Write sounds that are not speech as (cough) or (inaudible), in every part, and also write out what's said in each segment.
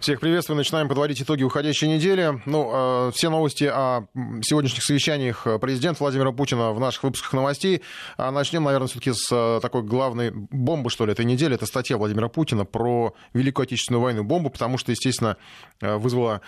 Всех приветствую. Начинаем подводить итоги уходящей недели. Ну, э, все новости о сегодняшних совещаниях президента Владимира Путина в наших выпусках новостей. А начнем, наверное, все-таки с э, такой главной бомбы, что ли, этой недели. Это статья Владимира Путина про Великую Отечественную войну бомбу, потому что, естественно, э, вызвала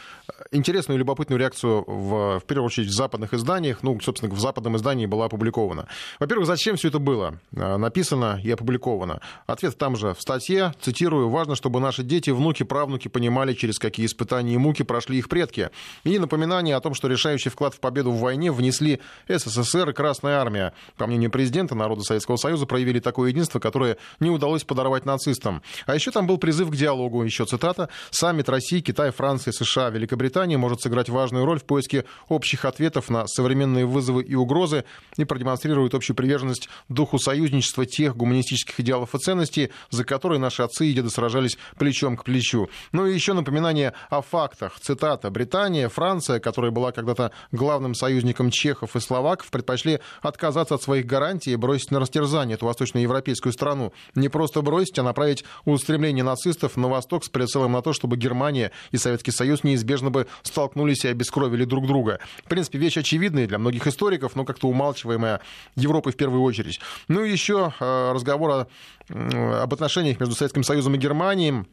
интересную и любопытную реакцию, в, в первую очередь, в западных изданиях. Ну, собственно, в западном издании была опубликована. Во-первых, зачем все это было э, написано и опубликовано? Ответ там же в статье. Цитирую. «Важно, чтобы наши дети, внуки, правнуки понимали, понимали, через какие испытания и муки прошли их предки. И напоминание о том, что решающий вклад в победу в войне внесли СССР и Красная Армия. По мнению президента, народы Советского Союза проявили такое единство, которое не удалось подорвать нацистам. А еще там был призыв к диалогу. Еще цитата. «Саммит России, Китай, Франции, США, Великобритании может сыграть важную роль в поиске общих ответов на современные вызовы и угрозы и продемонстрирует общую приверженность духу союзничества тех гуманистических идеалов и ценностей, за которые наши отцы и деды сражались плечом к плечу. Ну и еще еще напоминание о фактах. Цитата. Британия, Франция, которая была когда-то главным союзником чехов и словаков, предпочли отказаться от своих гарантий и бросить на растерзание эту восточноевропейскую страну. Не просто бросить, а направить устремление нацистов на восток с прицелом на то, чтобы Германия и Советский Союз неизбежно бы столкнулись и обескровили друг друга. В принципе, вещь очевидная для многих историков, но как-то умалчиваемая Европой в первую очередь. Ну и еще э, разговор о, об отношениях между Советским Союзом и Германией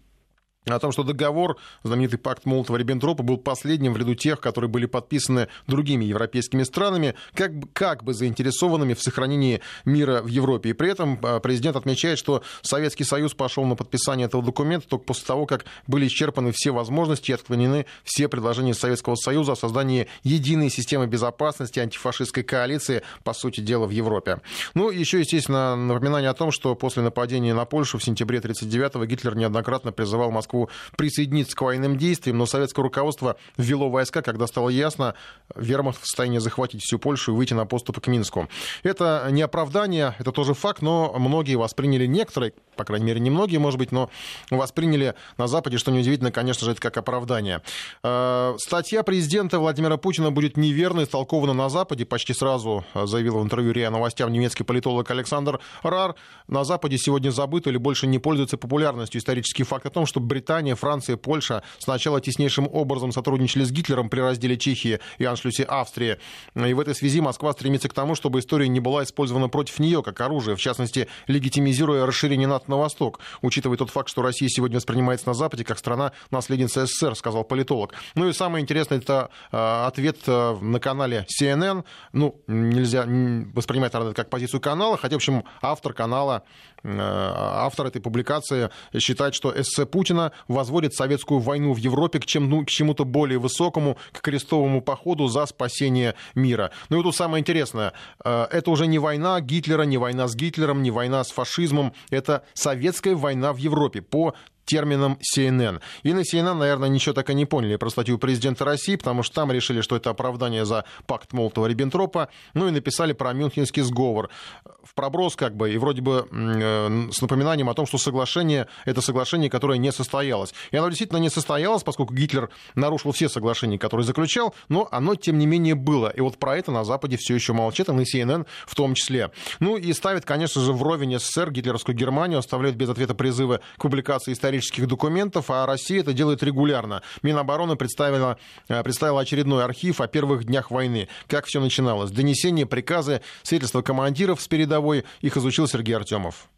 о том, что договор, знаменитый пакт Молотова-Риббентропа, был последним в ряду тех, которые были подписаны другими европейскими странами, как бы, как бы заинтересованными в сохранении мира в Европе. И при этом а, президент отмечает, что Советский Союз пошел на подписание этого документа только после того, как были исчерпаны все возможности и отклонены все предложения Советского Союза о создании единой системы безопасности антифашистской коалиции, по сути дела, в Европе. Ну, еще, естественно, напоминание о том, что после нападения на Польшу в сентябре 1939-го Гитлер неоднократно призывал Москву Москву присоединиться к военным действиям, но советское руководство ввело войска, когда стало ясно, вермахт в состоянии захватить всю Польшу и выйти на поступы к Минску. Это не оправдание, это тоже факт, но многие восприняли, некоторые, по крайней мере, не многие, может быть, но восприняли на Западе, что неудивительно, конечно же, это как оправдание. Э, статья президента Владимира Путина будет неверно истолкована на Западе, почти сразу заявил в интервью РИА Новостям немецкий политолог Александр Рар. На Западе сегодня забыт или больше не пользуется популярностью исторический факт о том, что Британия, Франция и Польша сначала теснейшим образом сотрудничали с Гитлером при разделе Чехии и аншлюсе Австрии. И в этой связи Москва стремится к тому, чтобы история не была использована против нее как оружие, в частности, легитимизируя расширение НАТО на восток, учитывая тот факт, что Россия сегодня воспринимается на Западе как страна-наследница СССР, сказал политолог. Ну и самое интересное, это э, ответ э, на канале CNN. Ну, нельзя воспринимать, наверное, как позицию канала, хотя, в общем, автор канала, э, автор этой публикации считает, что СС Путина возводит советскую войну в Европе к, чем, ну, к чему-то более высокому, к крестовому походу за спасение мира. Ну и тут самое интересное, это уже не война Гитлера, не война с Гитлером, не война с фашизмом, это советская война в Европе по термином CNN. И на CNN, наверное, ничего так и не поняли про статью президента России, потому что там решили, что это оправдание за пакт Молотова-Риббентропа, ну и написали про Мюнхенский сговор. В проброс как бы, и вроде бы э, с напоминанием о том, что соглашение — это соглашение, которое не состоялось. И оно действительно не состоялось, поскольку Гитлер нарушил все соглашения, которые заключал, но оно, тем не менее, было. И вот про это на Западе все еще молчит, и на CNN в том числе. Ну и ставит, конечно же, вровень СССР, гитлеровскую Германию, оставляет без ответа призывы к публикации исторических исторических документов, а Россия это делает регулярно. Минобороны представила, э, представила очередной архив о первых днях войны. Как все начиналось. Донесения, приказы, свидетельства командиров с передовой. Их изучил Сергей Артемов.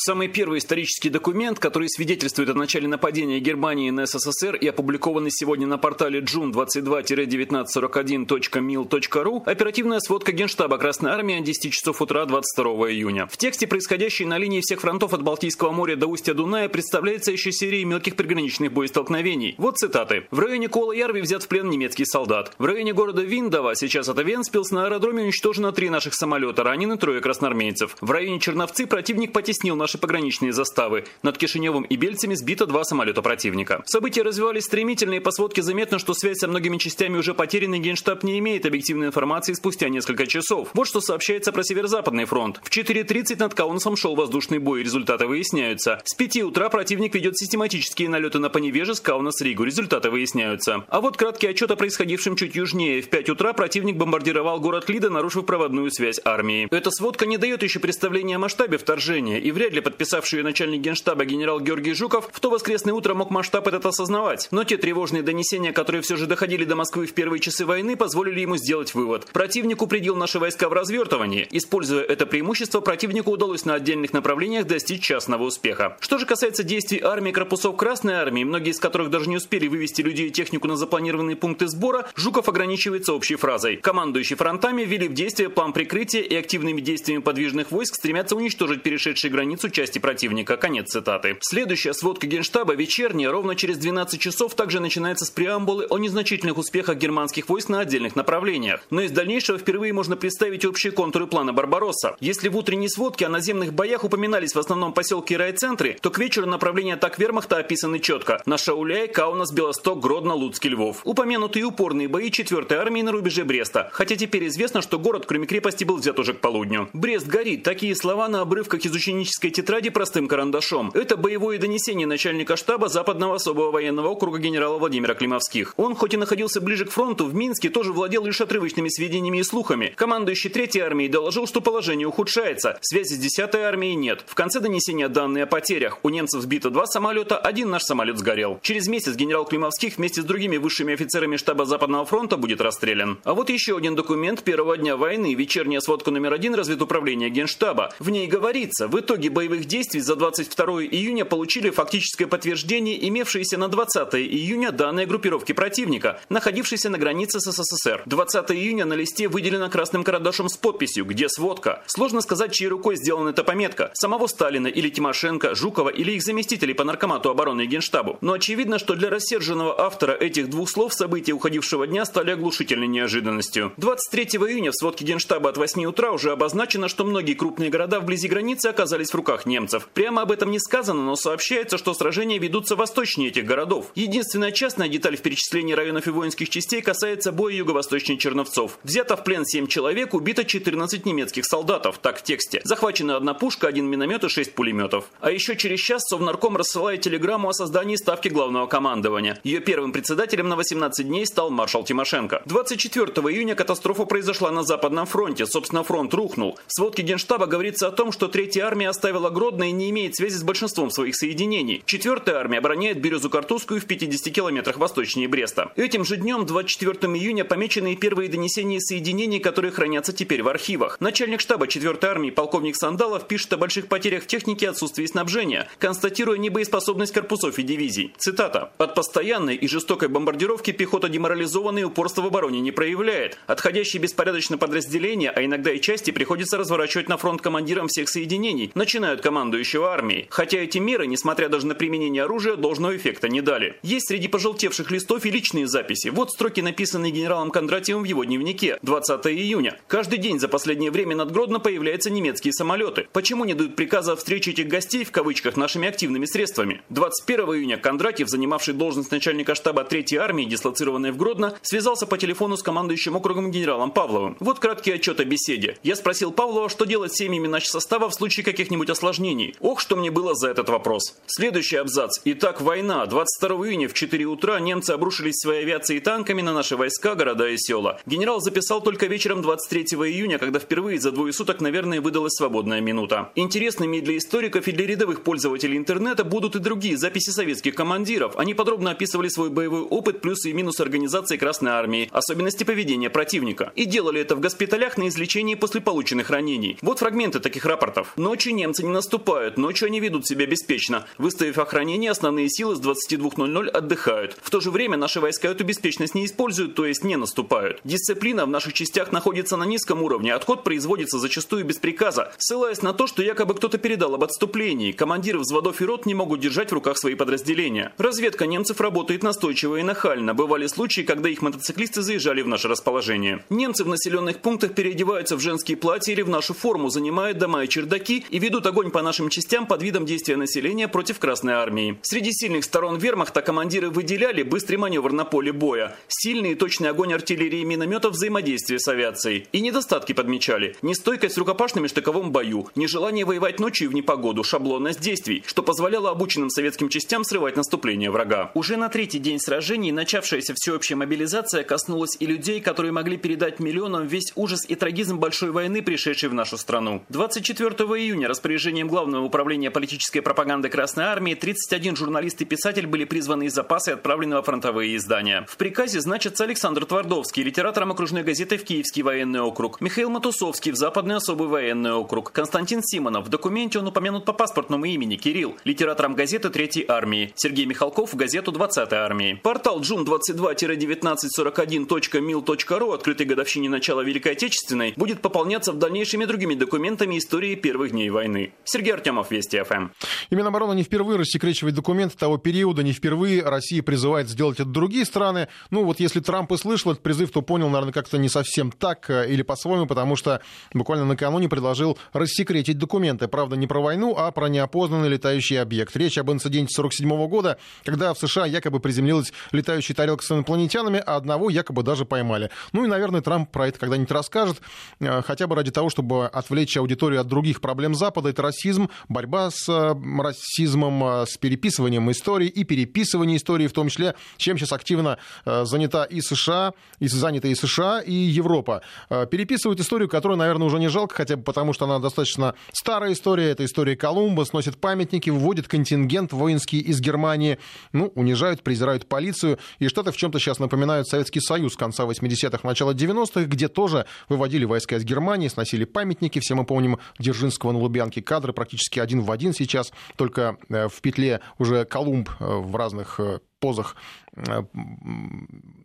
Самый первый исторический документ, который свидетельствует о начале нападения Германии на СССР и опубликованный сегодня на портале june22-1941.mil.ru, оперативная сводка Генштаба Красной Армии 10 часов утра 22 июня. В тексте, происходящей на линии всех фронтов от Балтийского моря до устья Дуная, представляется еще серия мелких приграничных боестолкновений. Вот цитаты. В районе Кола-Ярви взят в плен немецкий солдат. В районе города Виндова, сейчас это Венспилс, на аэродроме уничтожено три наших самолета, ранены трое красноармейцев. В районе Черновцы противник потеснил наш наши пограничные заставы. Над Кишиневым и Бельцами сбито два самолета противника. События развивались стремительно, и по сводке заметно, что связь со многими частями уже потеряна, Генштаб не имеет объективной информации спустя несколько часов. Вот что сообщается про Северо-Западный фронт. В 4.30 над Каунасом шел воздушный бой, результаты выясняются. С 5 утра противник ведет систематические налеты на Поневежес, Каунас, Ригу, результаты выясняются. А вот краткий отчет о происходившем чуть южнее. В 5 утра противник бомбардировал город Лида, нарушив проводную связь армии. Эта сводка не дает еще представления о масштабе вторжения, и вряд ли подписавший ее начальник генштаба генерал Георгий Жуков в то воскресное утро мог масштаб этот осознавать. Но те тревожные донесения, которые все же доходили до Москвы в первые часы войны, позволили ему сделать вывод. Противник упредил наши войска в развертывании. Используя это преимущество, противнику удалось на отдельных направлениях достичь частного успеха. Что же касается действий армии корпусов Красной армии, многие из которых даже не успели вывести людей и технику на запланированные пункты сбора, Жуков ограничивается общей фразой. Командующие фронтами ввели в действие план прикрытия и активными действиями подвижных войск стремятся уничтожить перешедшие границу части противника. Конец цитаты. Следующая сводка Генштаба, вечерняя, ровно через 12 часов также начинается с преамбулы о незначительных успехах германских войск на отдельных направлениях. Но из дальнейшего впервые можно представить общие контуры плана Барбаросса. Если в утренней сводке о наземных боях упоминались в основном поселки и райцентры, то к вечеру направления так вермахта описаны четко. На Шауляй, Каунас, Белосток, Гродно, Луцкий, Львов. Упомянутые упорные бои 4-й армии на рубеже Бреста. Хотя теперь известно, что город, кроме крепости, был взят уже к полудню. Брест горит. Такие слова на обрывках из ученической тетради простым карандашом. Это боевое донесение начальника штаба Западного особого военного округа генерала Владимира Климовских. Он, хоть и находился ближе к фронту, в Минске тоже владел лишь отрывочными сведениями и слухами. Командующий 3-й армией доложил, что положение ухудшается. Связи с 10-й армией нет. В конце донесения данные о потерях. У немцев сбито два самолета, один наш самолет сгорел. Через месяц генерал Климовских вместе с другими высшими офицерами штаба Западного фронта будет расстрелян. А вот еще один документ первого дня войны, вечерняя сводка номер один разведуправления Генштаба. В ней говорится, в итоге боевых действий за 22 июня получили фактическое подтверждение имевшиеся на 20 июня данные группировки противника, находившейся на границе с СССР. 20 июня на листе выделено красным карандашом с подписью «Где сводка?». Сложно сказать, чьей рукой сделана эта пометка – самого Сталина или Тимошенко, Жукова или их заместителей по наркомату обороны и Генштабу. Но очевидно, что для рассерженного автора этих двух слов события уходившего дня стали оглушительной неожиданностью. 23 июня в сводке Генштаба от 8 утра уже обозначено, что многие крупные города вблизи границы оказались в руках немцев. Прямо об этом не сказано, но сообщается, что сражения ведутся восточнее этих городов. Единственная частная деталь в перечислении районов и воинских частей касается боя юго-восточнее Черновцов. Взято в плен 7 человек, убито 14 немецких солдатов, так в тексте. Захвачена одна пушка, один миномет и 6 пулеметов. А еще через час Совнарком рассылает телеграмму о создании ставки главного командования. Ее первым председателем на 18 дней стал маршал Тимошенко. 24 июня катастрофа произошла на Западном фронте. Собственно, фронт рухнул. В сводке Генштаба говорится о том, что Третья армия оставила Гродно и не имеет связи с большинством своих соединений. Четвертая армия обороняет Березу-Картузскую в 50 километрах восточнее Бреста. Этим же днем, 24 июня, помечены первые донесения соединений, которые хранятся теперь в архивах. Начальник штаба 4 армии полковник Сандалов пишет о больших потерях в технике и отсутствии снабжения, констатируя небоеспособность корпусов и дивизий. Цитата. «От постоянной и жестокой бомбардировки пехота деморализована и упорство в обороне не проявляет. Отходящие беспорядочно подразделения, а иногда и части, приходится разворачивать на фронт командирам всех соединений, начинают командующего армией. Хотя эти меры, несмотря даже на применение оружия, должного эффекта не дали. Есть среди пожелтевших листов и личные записи. Вот строки, написанные генералом Кондратьевым в его дневнике. 20 июня. Каждый день за последнее время над Гродно появляются немецкие самолеты. Почему не дают приказа о встрече этих гостей в кавычках нашими активными средствами? 21 июня Кондратьев, занимавший должность начальника штаба 3 армии, дислоцированной в Гродно, связался по телефону с командующим округом генералом Павловым. Вот краткий отчет о беседе. Я спросил Павлова, что делать с семьями состава в случае каких-нибудь осложнений. Ох, что мне было за этот вопрос. Следующий абзац. Итак, война. 22 июня в 4 утра немцы обрушились своей авиацией и танками на наши войска, города и села. Генерал записал только вечером 23 июня, когда впервые за двое суток, наверное, выдалась свободная минута. Интересными для историков и для рядовых пользователей интернета будут и другие записи советских командиров. Они подробно описывали свой боевой опыт, плюсы и минусы организации Красной Армии, особенности поведения противника. И делали это в госпиталях на излечении после полученных ранений. Вот фрагменты таких рапортов. Ночью немцы не наступают, ночью они ведут себя беспечно. Выставив охранение, основные силы с 22.00 отдыхают. В то же время наши войска эту беспечность не используют, то есть не наступают. Дисциплина в наших частях находится на низком уровне, отход производится зачастую без приказа, ссылаясь на то, что якобы кто-то передал об отступлении. Командиры взводов и рот не могут держать в руках свои подразделения. Разведка немцев работает настойчиво и нахально. Бывали случаи, когда их мотоциклисты заезжали в наше расположение. Немцы в населенных пунктах переодеваются в женские платья или в нашу форму, занимают дома и чердаки и ведут огонь по нашим частям под видом действия населения против Красной Армии. Среди сильных сторон вермахта командиры выделяли быстрый маневр на поле боя, сильный и точный огонь артиллерии и минометов взаимодействия с авиацией. И недостатки подмечали. Нестойкость в рукопашном и штыковом бою, нежелание воевать ночью и в непогоду, шаблонность действий, что позволяло обученным советским частям срывать наступление врага. Уже на третий день сражений начавшаяся всеобщая мобилизация коснулась и людей, которые могли передать миллионам весь ужас и трагизм большой войны, пришедшей в нашу страну. 24 июня распоряжением Главного управления политической пропаганды Красной Армии 31 журналист и писатель были призваны из запаса и отправлены во фронтовые издания. В приказе значится Александр Твардовский, литератором окружной газеты в Киевский военный округ, Михаил Матусовский в Западный особый военный округ, Константин Симонов. В документе он упомянут по паспортному имени Кирилл, литератором газеты Третьей армии, Сергей Михалков в газету 20-й армии. Портал jum22-1941.mil.ru, открытый годовщине начала Великой Отечественной, будет пополняться в дальнейшими другими документами истории первых дней войны. Сергей Артемов, Вести ФМ. И Минобороны не впервые рассекречивает документы того периода, не впервые Россия призывает сделать это другие страны. Ну вот если Трамп и слышал этот призыв, то понял, наверное, как-то не совсем так э, или по-своему, потому что буквально накануне предложил рассекретить документы. Правда, не про войну, а про неопознанный летающий объект. Речь об инциденте 47 года, когда в США якобы приземлилась летающая тарелка с инопланетянами, а одного якобы даже поймали. Ну и, наверное, Трамп про это когда-нибудь расскажет, э, хотя бы ради того, чтобы отвлечь аудиторию от других проблем Запада. Это расизм, борьба с э, расизмом, э, с переписыванием истории и переписывание истории, в том числе, чем сейчас активно занята и США, и занята и США, и Европа. Переписывают историю, которую, наверное, уже не жалко, хотя бы потому, что она достаточно старая история. Это история Колумба, сносит памятники, вводит контингент воинский из Германии, ну, унижают, презирают полицию. И что-то в чем-то сейчас напоминают Советский Союз конца 80-х, начала 90-х, где тоже выводили войска из Германии, сносили памятники. Все мы помним Дзержинского на Лубянке кадры практически один в один сейчас, только э, в петле уже Колумб э, в разных э, позах э,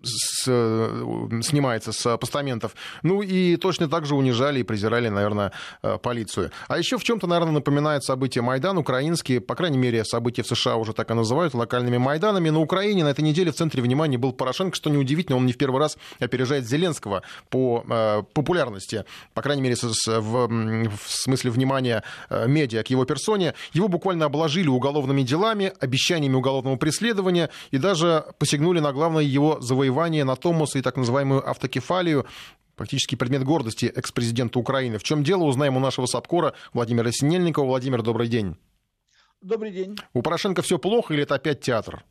с, снимается с постаментов. Ну и точно так же унижали и презирали, наверное, э, полицию. А еще в чем-то, наверное, напоминает события Майдан, украинские, по крайней мере, события в США уже так и называют, локальными Майданами. На Украине на этой неделе в центре внимания был Порошенко, что неудивительно, он не в первый раз опережает Зеленского по э, популярности, по крайней мере, в, в смысле внимания э, медиа к его персоне. Его буквально обложили уголовными делами, обещаниями уголовного преследования, и даже посягнули на главное его завоевание на Томоса и так называемую автокефалию, практически предмет гордости экс-президента Украины. В чем дело, узнаем у нашего САПКОРа Владимира Синельникова. Владимир, добрый день. Добрый день. У Порошенко все плохо или это опять театр?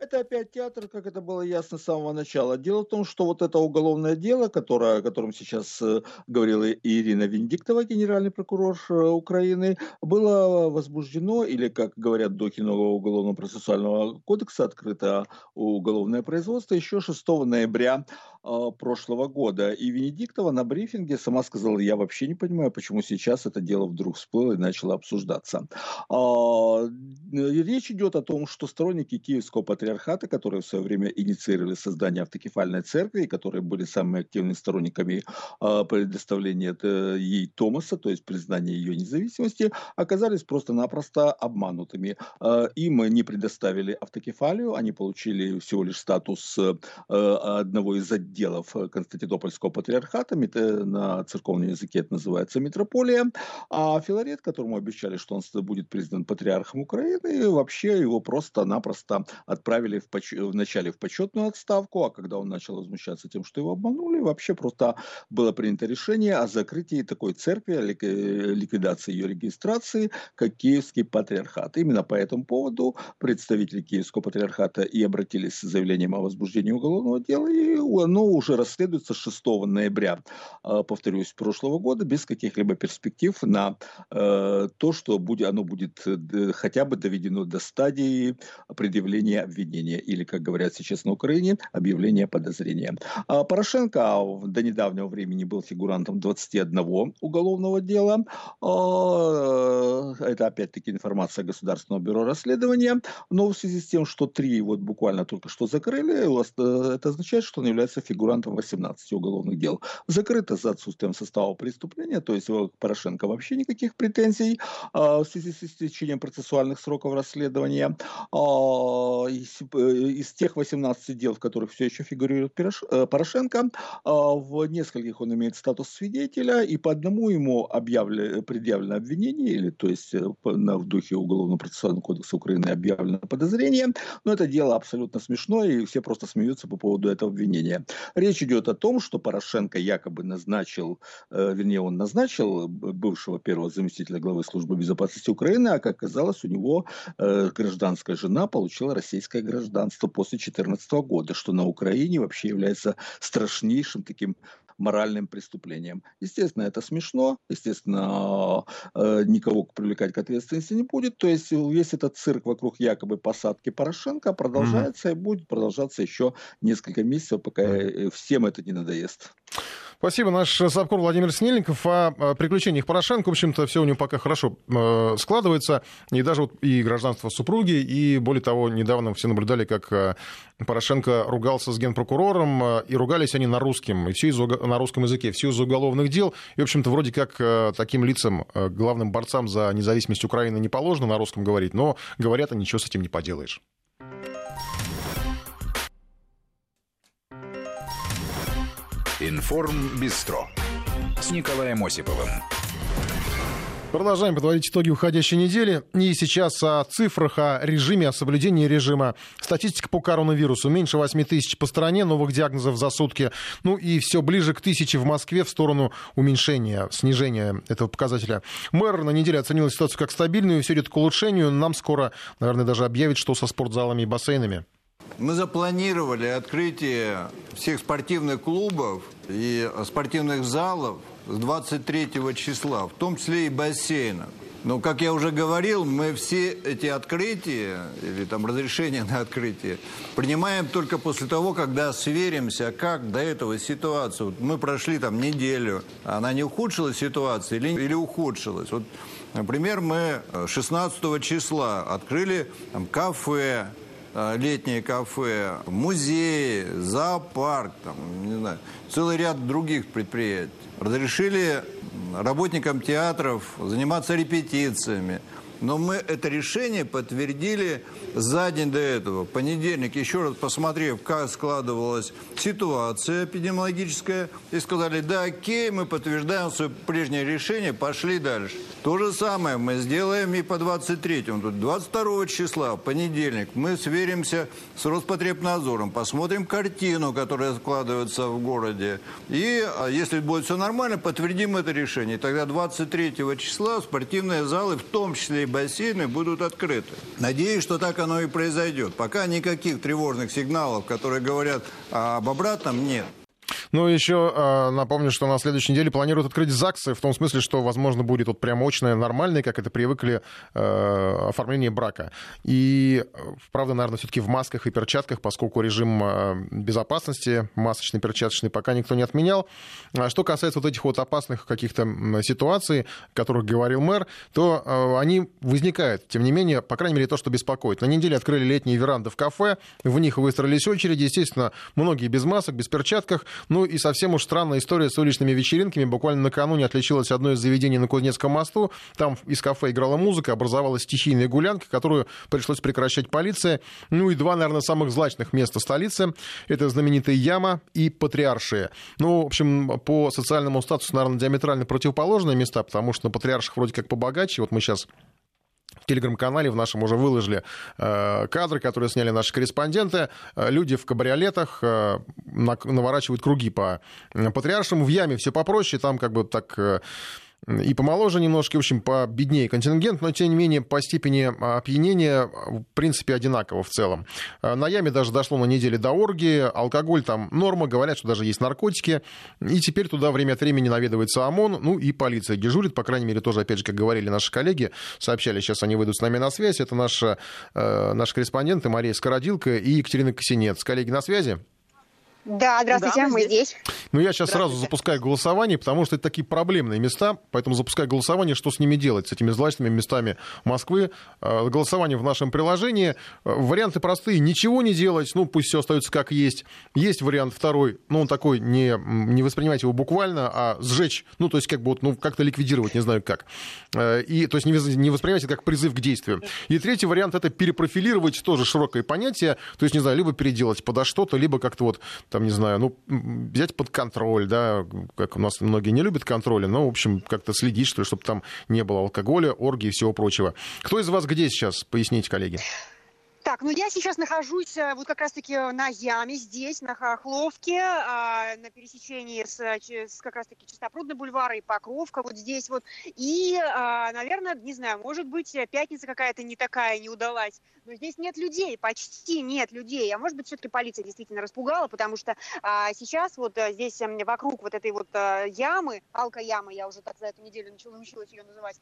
Это опять театр, как это было ясно с самого начала. Дело в том, что вот это уголовное дело, которое, о котором сейчас э, говорила Ирина Венедиктова, генеральный прокурор э, Украины, было возбуждено, или, как говорят духи нового уголовно-процессуального кодекса, открыто уголовное производство еще 6 ноября э, прошлого года. И Венедиктова на брифинге сама сказала, я вообще не понимаю, почему сейчас это дело вдруг всплыло и начало обсуждаться. А, речь идет о том, что сторонники Киевского патриархата патриархата, которые в свое время инициировали создание автокефальной церкви, которые были самыми активными сторонниками э, предоставления э, ей Томаса, то есть признания ее независимости, оказались просто-напросто обманутыми. Э, им не предоставили автокефалию, они получили всего лишь статус э, одного из отделов Константинопольского патриархата, на церковном языке это называется митрополия, а Филарет, которому обещали, что он будет признан патриархом Украины, вообще его просто-напросто отправили отправили в поч... вначале в почетную отставку, а когда он начал возмущаться тем, что его обманули, вообще просто было принято решение о закрытии такой церкви, о ликвидации ее регистрации, как Киевский патриархат. Именно по этому поводу представители Киевского патриархата и обратились с заявлением о возбуждении уголовного дела, и оно уже расследуется 6 ноября, а, повторюсь, прошлого года, без каких-либо перспектив на э, то, что будет, оно будет э, хотя бы доведено до стадии предъявления обвинения обвинения или, как говорят сейчас на Украине, объявление подозрения. А Порошенко до недавнего времени был фигурантом 21 уголовного дела. А, это опять-таки информация Государственного бюро расследования. Но в связи с тем, что три вот буквально только что закрыли, э, это означает, что он является фигурантом 18 уголовных дел. Закрыто за отсутствием состава преступления, то есть к Порошенко вообще никаких претензий а, в связи с истечением процессуальных сроков расследования из тех 18 дел, в которых все еще фигурирует Порошенко, в нескольких он имеет статус свидетеля, и по одному ему объявлено, предъявлено обвинение, или то есть в духе Уголовно-процессуального кодекса Украины объявлено подозрение, но это дело абсолютно смешное, и все просто смеются по поводу этого обвинения. Речь идет о том, что Порошенко якобы назначил, вернее, он назначил бывшего первого заместителя главы службы безопасности Украины, а как оказалось, у него э, гражданская жена получила российское гражданство после 2014 года, что на Украине вообще является страшнейшим таким моральным преступлением. Естественно, это смешно, естественно, э, никого привлекать к ответственности не будет. То есть весь этот цирк вокруг якобы посадки Порошенко продолжается mm-hmm. и будет продолжаться еще несколько месяцев, пока mm-hmm. всем это не надоест. Спасибо. Наш Сапкор Владимир Снельников о приключениях Порошенко. В общем-то, все у него пока хорошо э, складывается. И даже вот и гражданство супруги, и более того, недавно все наблюдали, как э, Порошенко ругался с генпрокурором, э, и ругались они на русском, и все из, на русском языке, все из уголовных дел. И, в общем-то, вроде как таким лицам, главным борцам за независимость Украины не положено на русском говорить, но говорят, а ничего с этим не поделаешь. Информ Бистро с Николаем Осиповым. Продолжаем подводить итоги уходящей недели. И сейчас о цифрах, о режиме, о соблюдении режима. Статистика по коронавирусу. Меньше 8 тысяч по стране, новых диагнозов за сутки. Ну и все ближе к тысяче в Москве в сторону уменьшения, снижения этого показателя. Мэр на неделе оценил ситуацию как стабильную, все идет к улучшению. Нам скоро, наверное, даже объявят, что со спортзалами и бассейнами. Мы запланировали открытие всех спортивных клубов и спортивных залов с 23 числа, в том числе и бассейнов. Но, как я уже говорил, мы все эти открытия или там разрешения (laughs) на открытие принимаем только после того, когда сверимся, как до этого ситуация. Вот мы прошли там неделю, она не ухудшилась ситуация или, или ухудшилась. Вот, например, мы 16 числа открыли там, кафе, летние кафе, музеи, зоопарк, там, не знаю, целый ряд других предприятий. Разрешили работникам театров заниматься репетициями. Но мы это решение подтвердили за день до этого. Понедельник, еще раз посмотрев, как складывалась ситуация эпидемиологическая, и сказали, да, окей, мы подтверждаем свое прежнее решение, пошли дальше. То же самое мы сделаем и по 23-му. Тут 22 числа, понедельник, мы сверимся с Роспотребнадзором, посмотрим картину, которая складывается в городе. И а если будет все нормально, подтвердим это решение. И тогда 23 числа спортивные залы, в том числе бассейны, будут открыты. Надеюсь, что так оно и произойдет. Пока никаких тревожных сигналов, которые говорят об обратном, нет. Ну, еще э, напомню, что на следующей неделе планируют открыть ЗАГСы, в том смысле, что, возможно, будет вот прям очное, нормальное, как это привыкли, э, оформление брака. И, правда, наверное, все-таки в масках и перчатках, поскольку режим э, безопасности масочный, перчаточный пока никто не отменял. А что касается вот этих вот опасных каких-то ситуаций, о которых говорил мэр, то э, они возникают. Тем не менее, по крайней мере, то, что беспокоит. На неделе открыли летние веранды в кафе, в них выстроились очереди. Естественно, многие без масок, без перчатках. Ну и совсем уж странная история с уличными вечеринками. Буквально накануне отличилось одно из заведений на Кузнецком мосту. Там из кафе играла музыка, образовалась стихийная гулянка, которую пришлось прекращать полиция. Ну и два, наверное, самых злачных места столицы. Это знаменитая Яма и Патриаршия. Ну, в общем, по социальному статусу, наверное, диаметрально противоположные места, потому что на Патриарших вроде как побогаче. Вот мы сейчас телеграм-канале в нашем уже выложили э, кадры, которые сняли наши корреспонденты. Э, люди в кабриолетах э, наворачивают круги по патриаршим. В яме все попроще, там как бы так и помоложе немножко, в общем, победнее контингент, но, тем не менее, по степени опьянения, в принципе, одинаково в целом. На Яме даже дошло на неделе до оргии, алкоголь там норма, говорят, что даже есть наркотики, и теперь туда время от времени наведывается ОМОН, ну и полиция дежурит, по крайней мере, тоже, опять же, как говорили наши коллеги, сообщали, сейчас они выйдут с нами на связь, это наши, э, наши корреспонденты Мария Скородилка и Екатерина Косинец. Коллеги, на связи? Да, здравствуйте, да, мы здесь. Ну, я сейчас сразу запускаю голосование, потому что это такие проблемные места, поэтому запускаю голосование, что с ними делать, с этими злачными местами Москвы. Э, голосование в нашем приложении. Э, варианты простые. Ничего не делать, ну, пусть все остается как есть. Есть вариант второй, ну, он такой, не, не воспринимать его буквально, а сжечь, ну, то есть как бы вот, ну, как-то ликвидировать, не знаю как. Э, и, то есть не, не воспринимать это как призыв к действию. И третий вариант — это перепрофилировать, тоже широкое понятие, то есть, не знаю, либо переделать подо что-то, либо как-то вот там, не знаю, ну, взять под контроль, да, как у нас многие не любят контроля, но, в общем, как-то следить, что чтобы там не было алкоголя, оргии и всего прочего. Кто из вас где сейчас? Поясните, коллеги. Так, ну я сейчас нахожусь э, вот как раз-таки на яме здесь, на Хохловке, а, на пересечении с, с как раз-таки Чистопрудный бульвар и Покровка вот здесь вот. И, а, наверное, не знаю, может быть, пятница какая-то не такая, не удалась, но здесь нет людей, почти нет людей. А может быть, все-таки полиция действительно распугала, потому что а, сейчас вот здесь вокруг вот этой вот ямы, алка-ямы, я уже так за эту неделю начала, научилась ее называть,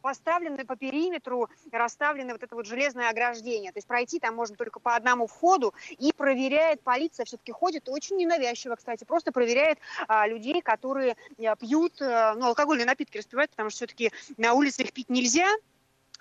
поставлены по периметру, расставлены вот это вот железное ограждение. То есть пройти там можно только по одному входу, и проверяет, полиция все-таки ходит, очень ненавязчиво, кстати, просто проверяет а, людей, которые а, пьют, а, ну, алкогольные напитки распивают, потому что все-таки на улице их пить нельзя,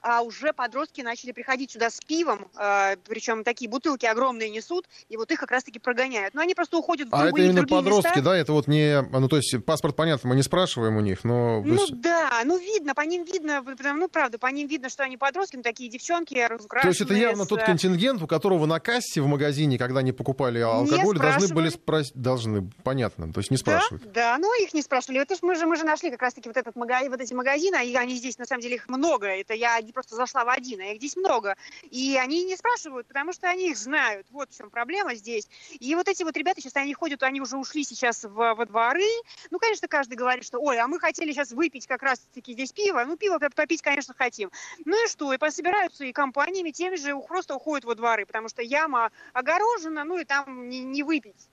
а уже подростки начали приходить сюда с пивом, э, а, причем такие бутылки огромные несут, и вот их как раз-таки прогоняют. Но они просто уходят в а другие, А это именно подростки, места. да? Это вот не... Ну, то есть паспорт, понятно, мы не спрашиваем у них, но... Ну да, ну видно, по ним видно, ну правда, по ним видно, что они подростки, ну, такие девчонки разукрашенные. То есть это явно с... тот контингент, у которого на кассе в магазине, когда они покупали алкоголь, должны были спросить... Должны, понятно, то есть не спрашивают. Да, да, ну их не спрашивали. Ж мы же, мы же нашли как раз-таки вот, этот магазин, вот эти магазины, и они здесь, на самом деле, их много. Это я просто зашла в один магазина, их здесь много. И они не спрашивают, потому что они их знают. Вот в чем проблема здесь. И вот эти вот ребята сейчас, они ходят, они уже ушли сейчас в, во дворы. Ну, конечно, каждый говорит, что, ой, а мы хотели сейчас выпить как раз-таки здесь пиво. Ну, пиво попить, конечно, хотим. Ну и что? И пособираются и компаниями теми же просто уходят во дворы, потому что яма огорожена, ну и там не, не выпить.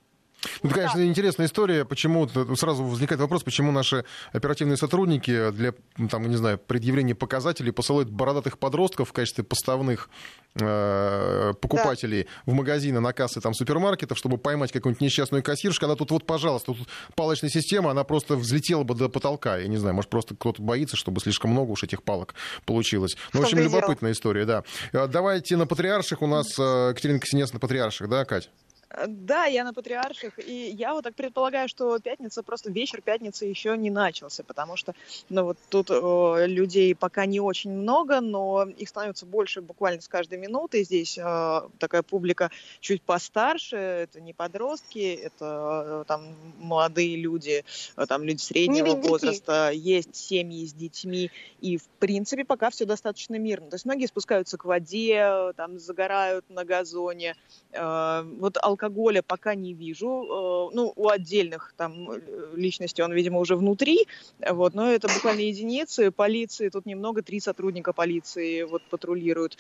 Ну, это, конечно, интересная история. Почему сразу возникает вопрос, почему наши оперативные сотрудники для, там, не знаю, предъявления показателей посылают бородатых подростков в качестве поставных э, покупателей да. в магазины, на кассы там супермаркетов, чтобы поймать какую-нибудь несчастную кассиршу, когда тут вот, пожалуйста, тут палочная система, она просто взлетела бы до потолка. Я не знаю, может, просто кто-то боится, чтобы слишком много уж этих палок получилось. Ну, в общем, любопытная история, да. Э, давайте на патриарших у нас э, Екатерина Ксенец на патриарших, да, Кать? Э, да, я на патриарших, и я вот так предполагаю, что пятница, просто вечер пятницы еще не начался, потому что, ну вот тут э, людей пока не очень много, но их становится больше буквально с каждой минутой. Здесь э, такая публика чуть постарше, это не подростки, это э, там молодые люди, э, там люди среднего возраста, есть семьи с детьми, и в принципе пока все достаточно мирно. То есть многие спускаются к воде, там загорают на газоне. Э, вот алкоголь алкоголя пока не вижу. Э, ну, у отдельных там э, личностей он, видимо, уже внутри. Вот, но это буквально единицы. Полиции тут немного, три сотрудника полиции вот патрулируют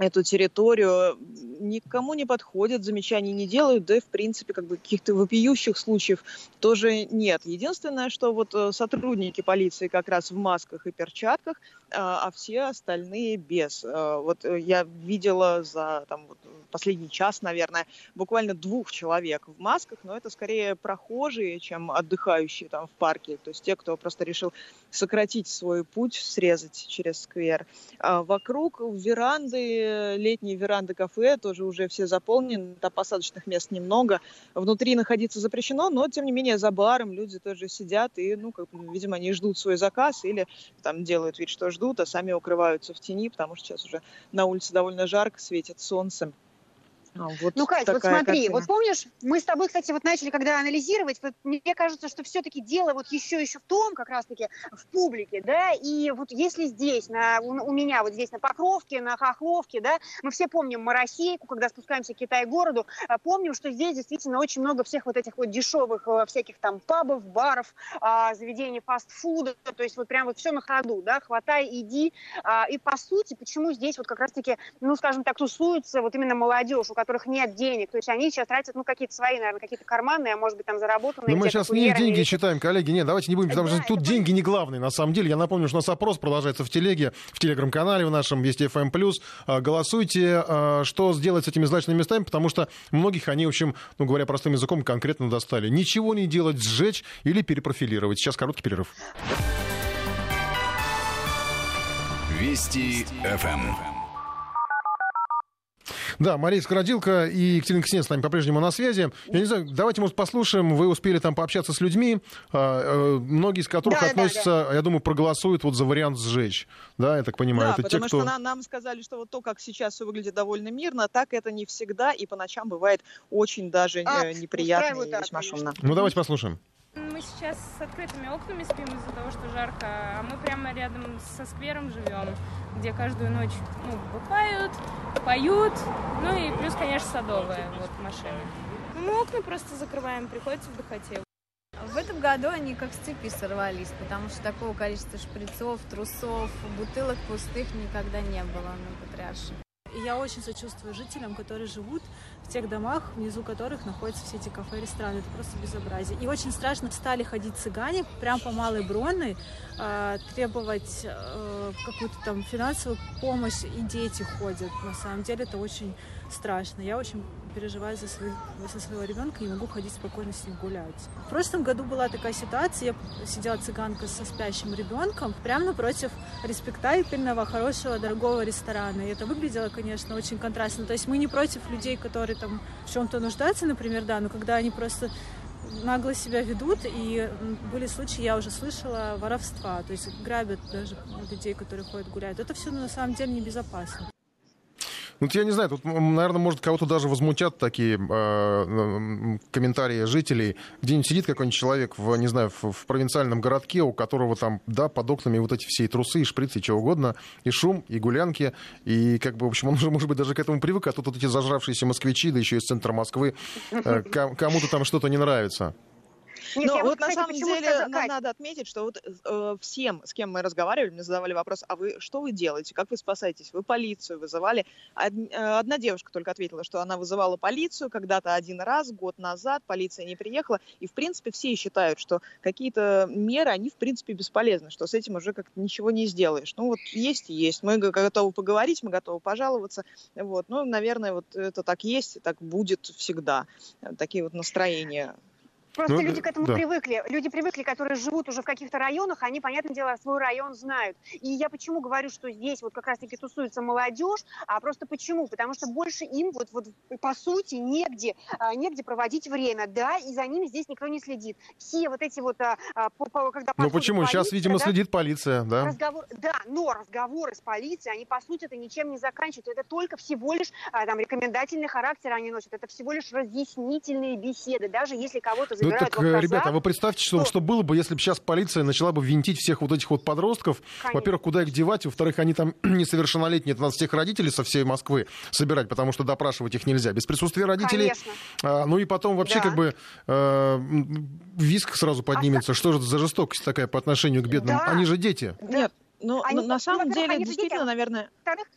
эту территорию, никому не подходят, замечаний не делают, да и, в принципе, как бы каких-то вопиющих случаев тоже нет. Единственное, что вот э, сотрудники полиции как раз в масках и перчатках, а, а все остальные без. Вот я видела за там, вот, последний час, наверное, буквально двух человек в масках, но это скорее прохожие, чем отдыхающие там в парке, то есть те, кто просто решил сократить свой путь, срезать через сквер. А вокруг веранды, летние веранды кафе тоже уже все заполнены, там посадочных мест немного. Внутри находиться запрещено, но тем не менее за баром люди тоже сидят и, ну, как, видимо, они ждут свой заказ или там делают вид, что ждут, а сами укрываются в тени, потому что сейчас уже на улице довольно жарко, светит солнце. А, вот ну, Кать, вот смотри, картина. вот помнишь, мы с тобой, кстати, вот начали, когда анализировать, вот мне кажется, что все-таки дело вот еще еще в том, как раз-таки в публике, да, и вот если здесь, на, у, у меня вот здесь на Покровке, на Хохловке, да, мы все помним Моросейку, когда спускаемся к Китай-городу, а, помним, что здесь действительно очень много всех вот этих вот дешевых э, всяких там пабов, баров, а, заведений фастфуда, то есть вот прям вот все на ходу, да, хватай, иди, и по сути, почему здесь вот как раз-таки, ну, скажем так, тусуется вот именно молодежь, у которых нет денег. То есть они сейчас тратят, ну, какие-то свои, наверное, какие-то карманные, а может быть, там заработанные. Но мы сейчас не их деньги считаем, коллеги. Нет, давайте не будем, потому Да, что тут деньги не главные, на самом деле. Я напомню, что у нас опрос продолжается в телеге, в телеграм-канале в нашем, есть FM+. А, Голосуйте, а, что сделать с этими злачными местами, потому что многих они, в общем, ну, говоря простым языком, конкретно достали. Ничего не делать, сжечь или перепрофилировать. Сейчас короткий перерыв. Вести ФМ. Да, Мария Скородилка и Екатерина Кснец с нами по-прежнему на связи. Я не знаю, давайте, может, послушаем. Вы успели там пообщаться с людьми, а, э, многие из которых Да, да, относятся, я думаю, проголосуют вот за вариант сжечь. Да, я так понимаю. Да, Это те, потому кто... что на- нам сказали, что вот то, как сейчас все выглядит довольно мирно, так это не всегда, и по ночам бывает очень даже А, э, неприятно и да, весьма шумно. Ну, давайте послушаем. Мы сейчас с открытыми окнами спим из-за того, что жарко, а мы прямо рядом со сквером живем, где каждую ночь ну, бухают, поют, ну и плюс, конечно, садовая вот машина. Ну, Мы окна просто закрываем, приходится в духоте. В этом году они как с цепи сорвались, потому что такого количества шприцов, трусов, бутылок пустых никогда не было на Патриарше. И я очень сочувствую жителям, которые живут тех домах, внизу которых находятся все эти кафе и рестораны. Это просто безобразие. И очень страшно стали ходить цыгане прям по Малой Бронной, э, требовать э, какую-то там финансовую помощь, и дети ходят. На самом деле это очень страшно. Я очень переживаю за, свой, за своего ребенка, не могу ходить спокойно с ним гулять. В прошлом году была такая ситуация, я сидела цыганка со спящим ребенком прямо напротив респектабельного, хорошего, дорогого ресторана. И это выглядело, конечно, очень контрастно. То есть мы не против людей, которые там в чем-то нуждаются, например, да, но когда они просто нагло себя ведут, и были случаи, я уже слышала, воровства, то есть грабят даже людей, которые ходят гуляют. Это все на самом деле небезопасно. Ну, я не знаю, тут, наверное, может, кого-то даже возмутят такие э, комментарии жителей. Где-нибудь сидит какой-нибудь человек, в, не знаю, в, в провинциальном городке, у которого там, да, под окнами вот эти все и трусы, и шприцы, и чего угодно, и шум, и гулянки, и, как бы, в общем, он уже, может быть, даже к этому привык, а тут вот эти зажравшиеся москвичи, да еще из центра Москвы, э, ко- кому-то там что-то не нравится. Нет, Но я вот на кстати, самом почему деле сказала- на- Кать, надо отметить, что вот э, всем, с кем мы разговаривали, мне задавали вопрос, а вы что вы делаете, как вы спасаетесь? Вы полицию вызывали? Од- э, Одна девушка только ответила, что она вызывала полицию когда-то один раз, год назад, полиция не приехала, и в принципе все считают, что какие-то меры, они в принципе бесполезны, что с этим уже как-то ничего не сделаешь. Ну вот есть и есть, мы готовы поговорить, мы готовы пожаловаться, вот, ну, наверное, вот это так есть, и так будет всегда, Э, такие вот настроения. Просто Ну, люди к этому да. привыкли. Люди привыкли, которые живут уже в каких-то районах, они, понятное дело, свой район знают. И я почему говорю, что здесь вот как раз-таки тусуется молодежь, а просто почему? Потому что больше им вот, вот по сути негде, а, негде проводить время, да, и за ними здесь никто не следит. Все вот эти вот, а, а, по- по- когда Ну почему? Сейчас, полиция, видимо, да, следит полиция, да? Разговор, да, но разговоры с полицией, они по сути это ничем не заканчиваются. Это только всего лишь а, там рекомендательный характер они носят. Это всего лишь разъяснительные беседы. Даже если кого-то Ну так, в э, ребята, а вы представьте, что, то- что было бы, если бы сейчас полиция начала бы винтить всех вот этих вот подростков. Конечно. Во-первых, куда их девать, во-вторых, они там (clears throat) несовершеннолетние, это надо всех родителей со всей Москвы собирать, потому что допрашивать их нельзя. Без присутствия родителей. Конечно. А, ну и потом вообще Да. как бы э, виск сразу поднимется. Что же это за жестокость такая по отношению к бедным? Да. Они же дети. Нет, ну, Они- на- ну, самом деле, дети, действительно, а наверное, во-вторых,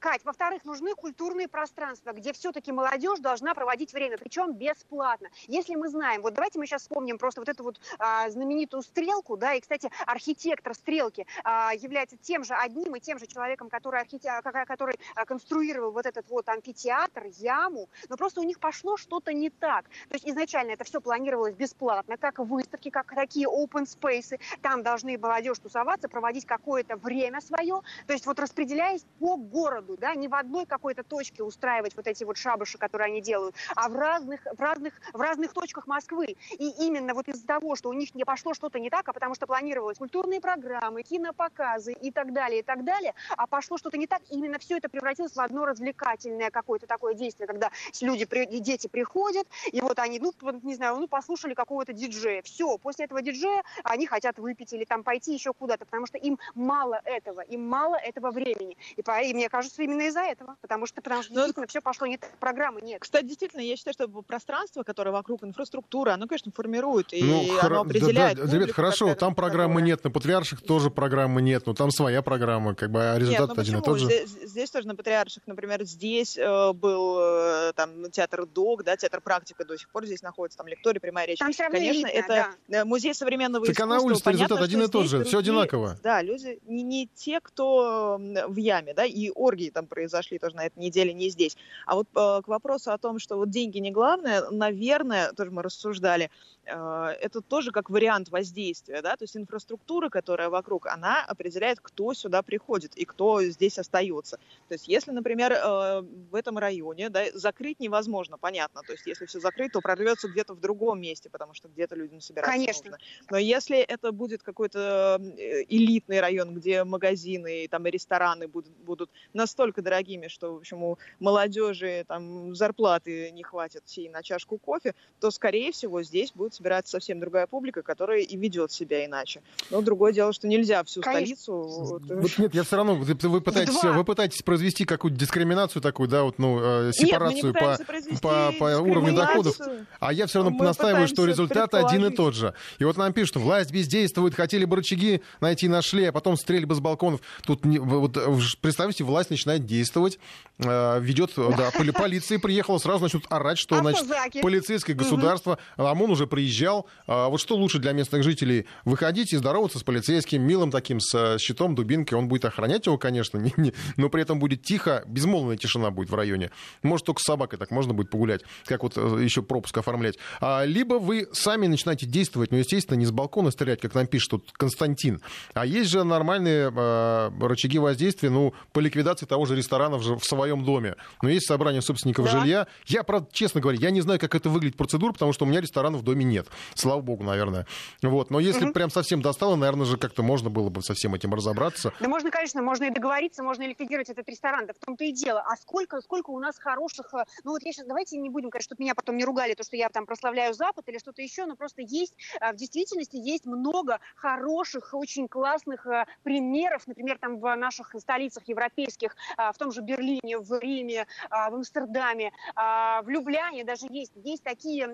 Кать, во-вторых, нужны культурные пространства, где все-таки молодежь должна проводить время, причем бесплатно. Если мы знаем, вот давайте мы сейчас вспомним просто вот эту вот а, знаменитую стрелку, да, и, кстати, архитектор стрелки а, является тем же одним и тем же человеком, который, архите- а, который а, конструировал вот этот вот амфитеатр, яму, но просто у них пошло что-то не так. То есть изначально это все планировалось бесплатно, как выставки, как такие open space, там должны молодежь тусоваться, проводить какое-то время свое, то есть вот распределяясь по городу, да, не в одной какой-то точке устраивать вот эти вот шабаши, которые они делают, а в разных, в разных, в разных точках Москвы. И именно вот из-за того, что у них не пошло что-то не так, а потому что планировалось культурные программы, кинопоказы и так далее, и так далее, а пошло что-то не так, именно все это превратилось в одно развлекательное какое-то такое действие, когда люди, дети приходят, и вот они, ну, не знаю, ну, послушали какого-то диджея. Все, после этого диджея они хотят выпить или там пойти еще куда-то, потому что им мало этого, им мало этого времени. И, и мне кажется, кажется, именно из-за этого. Потому что, потому что Ну, действительно все пошло не так, программы нет. Кстати, действительно, я считаю, что пространство, которое вокруг инфраструктуры, оно, конечно, формирует и Ну, оно да, определяет. да, ребят, публику, хорошо, которая- там программы которая- нет, на Патриарших тоже программы нет, ну там своя программа, как бы, а Нет, результат ну один и тот же. Здесь, здесь тоже на Патриарших, например, здесь э, был э, там театр ДОК, да, театр практика до сих пор здесь находится, там лекторий, прямая речь. Там все равно Конечно, элитно, это э, музей современного Так а искусства. на улице Понятно, результат один и тот здесь же, другие- одинаково. Да, люди не, не те, кто в яме, да, и оргии там произошли тоже на этой неделе, не здесь. А вот э, к вопросу о том, что вот деньги не главное, наверное, тоже мы рассуждали, э, это тоже как вариант воздействия, да, то есть инфраструктура, которая вокруг, она определяет, кто сюда приходит и кто здесь остается. То есть если, например, э, в этом районе, да, закрыть невозможно, понятно, то есть если все закрыть, то прорвется где-то в другом месте, потому что где-то людям собираться Конечно. нужно. Но если это будет какой-то э, элитный район, где магазины и там и рестораны будут, будут настолько дорогими, что, в общем, у молодежи там зарплаты не хватит всей на чашку кофе, то, скорее всего, здесь будет собираться совсем другая публика, которая и ведет себя иначе. Но другое дело, что нельзя всю Конечно. столицу... вот, э, Вот нет, я все равно, вы, вы пытаетесь, Два. вы пытаетесь произвести какую-то дискриминацию такую, да, вот, ну, э, сепарацию Нет, не по, по, по уровню доходов. А я все равно Мы настаиваю, что результат один и тот же. И вот нам пишут, власть бездействует, хотели бы рычаги найти, нашли, а потом стрельбы с балконов. Тут не- вы вот, э, представьте, власть начинает действовать, э, ведет, да, (laughs) поли- полиция приехала, сразу начнут орать, что, значит, Автозаки. полицейское государство, ОМОН уже приезжал. А Вот что лучше для местных жителей? Выходить и здороваться с полицейским, милым таким, с щитом, дубинкой. Он будет охранять его, конечно, (laughs) не- не- но при этом будет тихо, безмолвная тишина будет в районе. Может, только с собакой так можно будет погулять, как вот э, еще пропуск оформлять. А, либо вы сами начинаете действовать, но, естественно, не с балкона стрелять, как нам пишет тут Константин. А есть же нормальные э, рычаги воздействия, ну, по ликвидации того же ресторана в, своем доме. Но есть собрание собственников Да. жилья. Я, правда, честно говоря, я не знаю, как это выглядит процедура, потому что у меня ресторана в доме нет. Слава богу, наверное. Вот. Но если прям совсем достало, наверное же как-то можно было бы со всем этим разобраться. Да можно, конечно, можно и договориться, можно и ликвидировать этот ресторан, да в том-то и дело. А сколько, сколько у нас хороших, э, ну вот я сейчас, давайте не будем, конечно, чтобы меня потом не ругали, то, что я там прославляю Запад или что-то еще, но просто есть, э, в действительности есть много хороших, очень классных э, примеров, например, там в наших столицах европейских, в том же Берлине, в Риме, э, в Амстердаме, э, в Любляне даже есть, есть такие,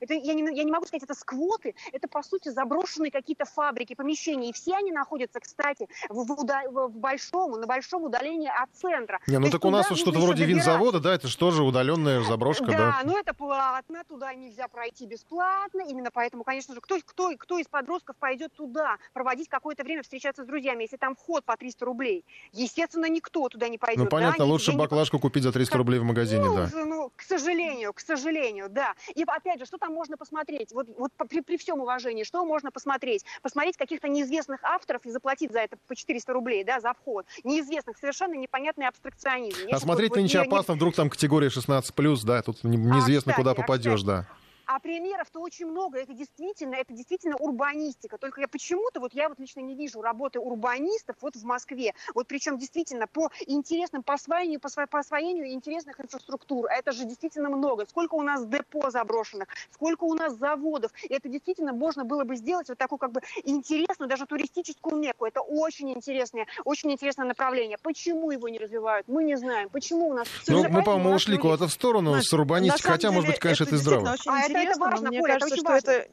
это, я, не, я не могу сказать, это сквоты, это, по сути, заброшенные какие-то фабрики, помещения, и все они находятся, кстати, в, в в- большом, на большом удалении от центра. Не, ну То так у нас вот что-то вроде добираться. винзавода, да, это же тоже удаленная заброшка, да. Да, ну это платно, туда нельзя пройти бесплатно, именно поэтому, конечно же, кто, кто, кто из подростков пойдет туда проводить какое-то время, встречаться с друзьями, если там вход по 300 рублей? Естественно, никто туда не пойдет. Ну, понятно, да, лучше нигде не баклажку купить за 300 рублей в магазине, ну, да. ну, к сожалению, к сожалению, да. И опять же, что там можно посмотреть? Вот, вот при, при всем уважении, что можно посмотреть? Посмотреть каких-то неизвестных авторов и заплатить за это по 400 рублей, да, за вход. Неизвестных, совершенно непонятный абстракционизм. Я А смотреть нынче не- не- опасно, вдруг там категория 16+, да, тут не- неизвестно, кстати, куда а, попадешь, кстати. да. А примеров-то очень много. Это действительно, это действительно урбанистика. Только я почему-то, вот я вот лично не вижу работы урбанистов вот в Москве. Вот причем действительно по интересным, по освоению, по, по освоению интересных инфраструктур. Это же действительно много. Сколько у нас депо заброшенных, сколько у нас заводов. И это действительно можно было бы сделать вот такую как бы интересную, даже туристическую мекку. Это очень интересное, очень интересное направление. Почему его не развивают? Мы не знаем. Почему у нас... Ну, мы, по-моему, ушли куда-то в сторону с урбанистикой, хотя, может деле, быть, конечно, это и действительно здраво. очень Это- это интересно, но важно, мне Коля, это кажется, очень что важно. это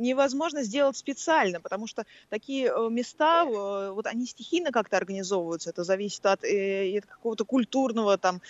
невозможно сделать специально, потому что такие э, места, э, вот они стихийно как-то организовываются, это зависит от, э, от какого-то культурного там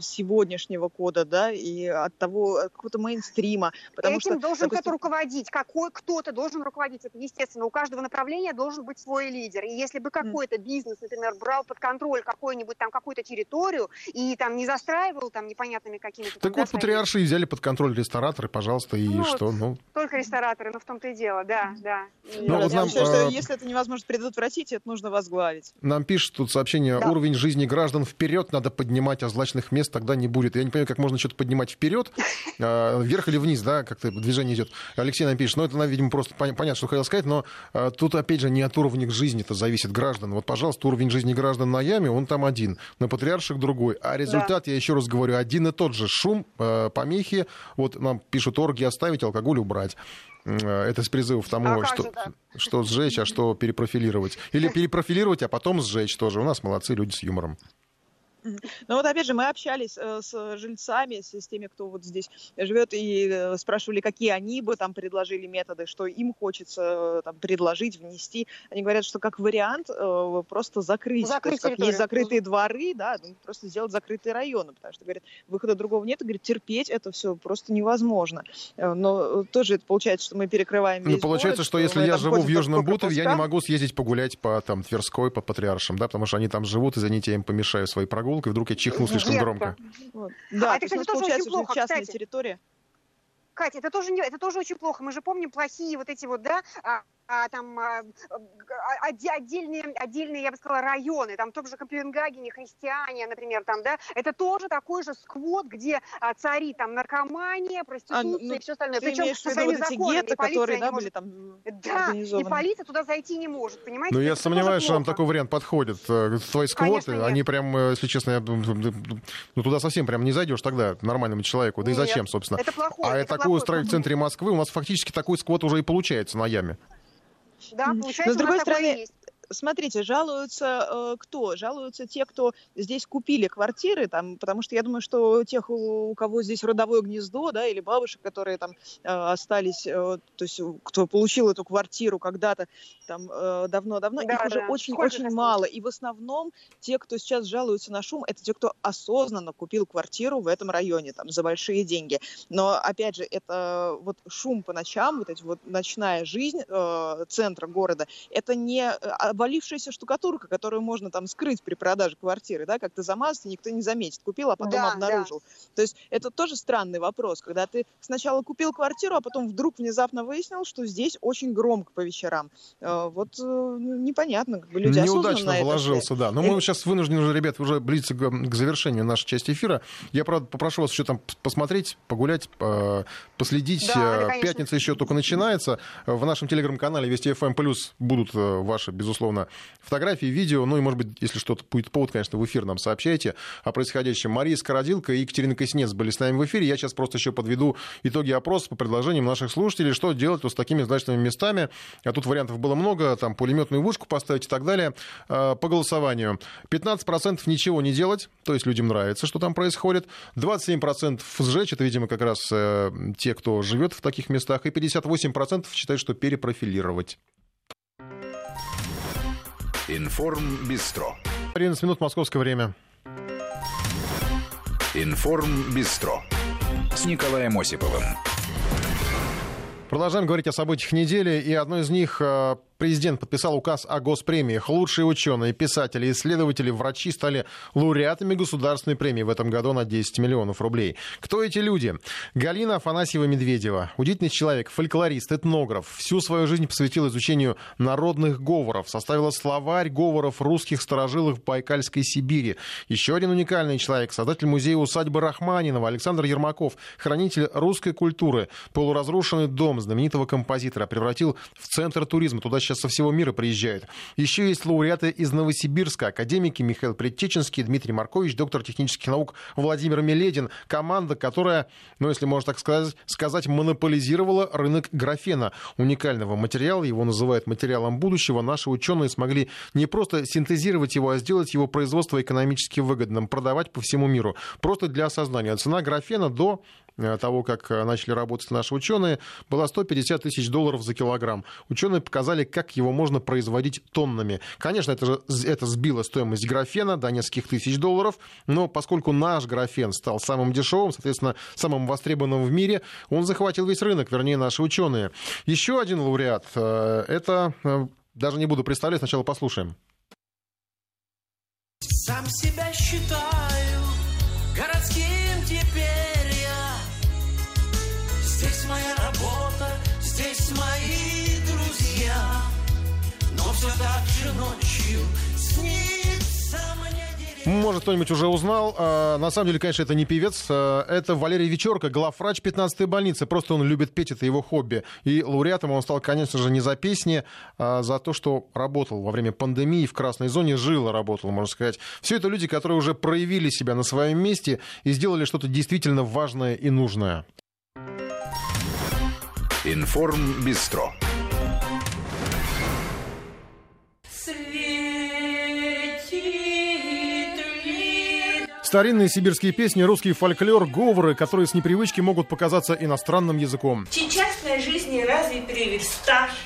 сегодняшнего кода, да, и от того, от какого-то мейнстрима, потому Этим что, должен допустим, кто-то руководить. Какой кто-то должен руководить. Это естественно. У каждого направления должен быть свой лидер. И если бы какой-то бизнес, например, брал под контроль какую-нибудь там какую-то территорию и там не застраивал там непонятными какими-то... Так вот, патриарши взяли под контроль рестораторы, пожалуйста, и Ну, что? Ну, Только рестораторы, ну в том-то и дело, да, да. Ну, вот я нам, считаю, что э, если это невозможно предотвратить, это нужно возглавить. Нам пишут тут сообщение, Да. уровень жизни граждан вперед надо поднимать, а злачных мест тогда не будет. Я не понимаю, как можно что-то поднимать вперед, э, (laughs) вверх или вниз, да, как-то движение идет. Алексей нам пишет, ну это, видимо, просто пон- понятно, что хотел сказать, но э, тут, опять же, не от уровня жизни это зависит граждан. Вот, пожалуйста, уровень жизни граждан на Яме, он там один, на Патриарших другой. А результат, я еще раз говорю, один и тот же. Шум, помехи, вот нам пишут, орги оставить, алкоголь убрать. Это с призывов тому, А что, же, да. что сжечь, а что перепрофилировать. Или (laughs) перепрофилировать, а потом сжечь тоже. У нас молодцы люди с юмором. (laughs) Ну вот опять же, мы общались э, с жильцами, с, с теми, кто вот здесь живет, и э, спрашивали, какие они бы там предложили методы, что им хочется э, там предложить, внести. Они говорят, что как вариант э, просто закрыть. Закрыть есть, как есть закрытые дворы, да, ну, просто сделать закрытые районы, потому что, говорят, выхода другого нет, и, говорят, терпеть это все просто невозможно. Но тоже это получается, что мы перекрываем Ну, получается, город, что если я живу в Южном Бутове, я не могу съездить погулять по там, Тверской, по Патриаршам, да, потому что они там живут, извините, я им помешаю своей прогулкой, вдруг я чихну слишком Детка. громко. Вот. А Да, это, то есть у кстати, тоже очень плохо, частная кстати. территория. Катя, это тоже, не, это тоже очень плохо. Мы же помним плохие вот эти вот, да, а, а, там а, а, отдельные, отдельные, я бы сказала, районы. Там в том же Копенгагене христиане, например, там, да. Это тоже такой же сквот, где а, царит там наркомания, проституция ну, и все остальное. Причем со своими вот эти законами. гетто, И полиция которые, да, может- были там Да, и полиция туда зайти не может, понимаете? Ну, я сомневаюсь, что нам такой вариант подходит. Э, Твои сквоты, Конечно, они прям, э, если честно, я думаю, ну, туда совсем прям не зайдешь тогда нормальному человеку. Да и Нет, зачем, собственно? это плохое, а это такое устраивать в центре Москвы, у нас фактически такой сквот уже и получается на яме. Да, получается, Но с другой стороны, есть. Смотрите, жалуются э, кто? Жалуются те, кто здесь купили квартиры, там, потому что я думаю, что тех, у, у кого здесь родовое гнездо, да, или бабушек, которые там э, остались, э, то есть кто получил эту квартиру когда-то там э, давно-давно, Да, их уже да. очень-очень их осталось? мало. И в основном те, кто сейчас жалуются на шум, это те, кто осознанно купил квартиру в этом районе, там, за большие деньги. Но, опять же, это вот шум по ночам, вот эти вот ночная жизнь э, центра города, это не э, обвалившаяся штукатурка, которую можно там скрыть при продаже квартиры, да, как-то замазать, и никто не заметит. Купил, а потом Да, обнаружил. То есть это тоже странный вопрос, когда ты сначала купил квартиру, а потом вдруг внезапно выяснил, что здесь очень громко по вечерам. Э, вот э, ну, непонятно, как бы люди Неудачно вложился, да. Но мы сейчас вынуждены уже, ребят, уже близиться к, к завершению нашей части эфира. Я, правда, попрошу вас еще там посмотреть, погулять, э, последить. Да, Э, да. Пятница еще только начинается. В нашем телеграм-канале Вести ФМ Плюс будут э, ваши, безусловно, фотографии, видео. Ну и, может быть, если что-то будет повод, конечно, в эфир нам сообщайте о происходящем. Мария Скородилка и Екатерина Коснец были с нами в эфире. Я сейчас просто еще подведу итоги опроса по предложениям наших слушателей, что делать вот с такими значительными местами. А тут вариантов было много, там пулеметную вышку поставить и так далее. Э, По голосованию. 15% ничего не делать, то есть людям нравится, что там происходит. 27% сжечь, это, видимо, как раз э, те, кто живет в таких местах. И 58% считают, что перепрофилировать. Информ Бистро. 11 минут московское время. Информ Бистро. С Николаем Осиповым. Продолжаем говорить о событиях недели, и одно из них э, президент подписал указ о госпремиях. Лучшие ученые, писатели, исследователи, врачи стали лауреатами государственной премии в этом году на 10 миллионов рублей. Кто эти люди? Галина Афанасьева-Медведева. Удивительный человек, фольклорист, этнограф. Всю свою жизнь посвятил изучению народных говоров. Составила словарь говоров русских старожилов Байкальской Сибири. Еще один уникальный человек, создатель музея усадьбы Рахманинова Александр Ермаков, хранитель русской культуры. Полуразрушенный дом знаменитого композитора превратил в центр туризма. Туда сейчас со всего мира приезжают. Еще есть лауреаты из Новосибирска, академики Михаил Предтеченский, Дмитрий Маркович, доктор технических наук Владимир Миледин. Команда, которая, ну, если можно так сказать, сказать монополизировала рынок графена. Уникального материала, его называют материалом будущего. Наши ученые смогли не просто синтезировать его, а сделать его производство экономически выгодным, продавать по всему миру. Просто для осознания. Цена графена до того, как э, начали работать наши ученые, была 150 тысяч долларов за килограмм. Ученые показали, как его можно производить тоннами. Конечно, это, же, это сбило стоимость графена до нескольких тысяч долларов, но поскольку наш графен стал самым дешевым, соответственно, самым востребованным в мире, он захватил весь рынок, вернее, наши ученые. Еще один лауреат, э, это, э, даже не буду представлять, сначала послушаем. Сам себя считаю городским Может, кто-нибудь уже узнал. А, На самом деле, конечно, это не певец. А, Это Валерий Вечерко, главврач 15-й больницы. Просто он любит петь, это его хобби. И лауреатом он стал, конечно же, не за песни, а за то, что работал во время пандемии в красной зоне, жил и работал, можно сказать. Все это люди, которые уже проявили себя на своем месте и сделали что-то действительно важное и нужное. Информ Бистро. Старинные сибирские песни, русский фольклор, говоры, которые с непривычки могут показаться иностранным языком. Частной жизни разве переверсташь,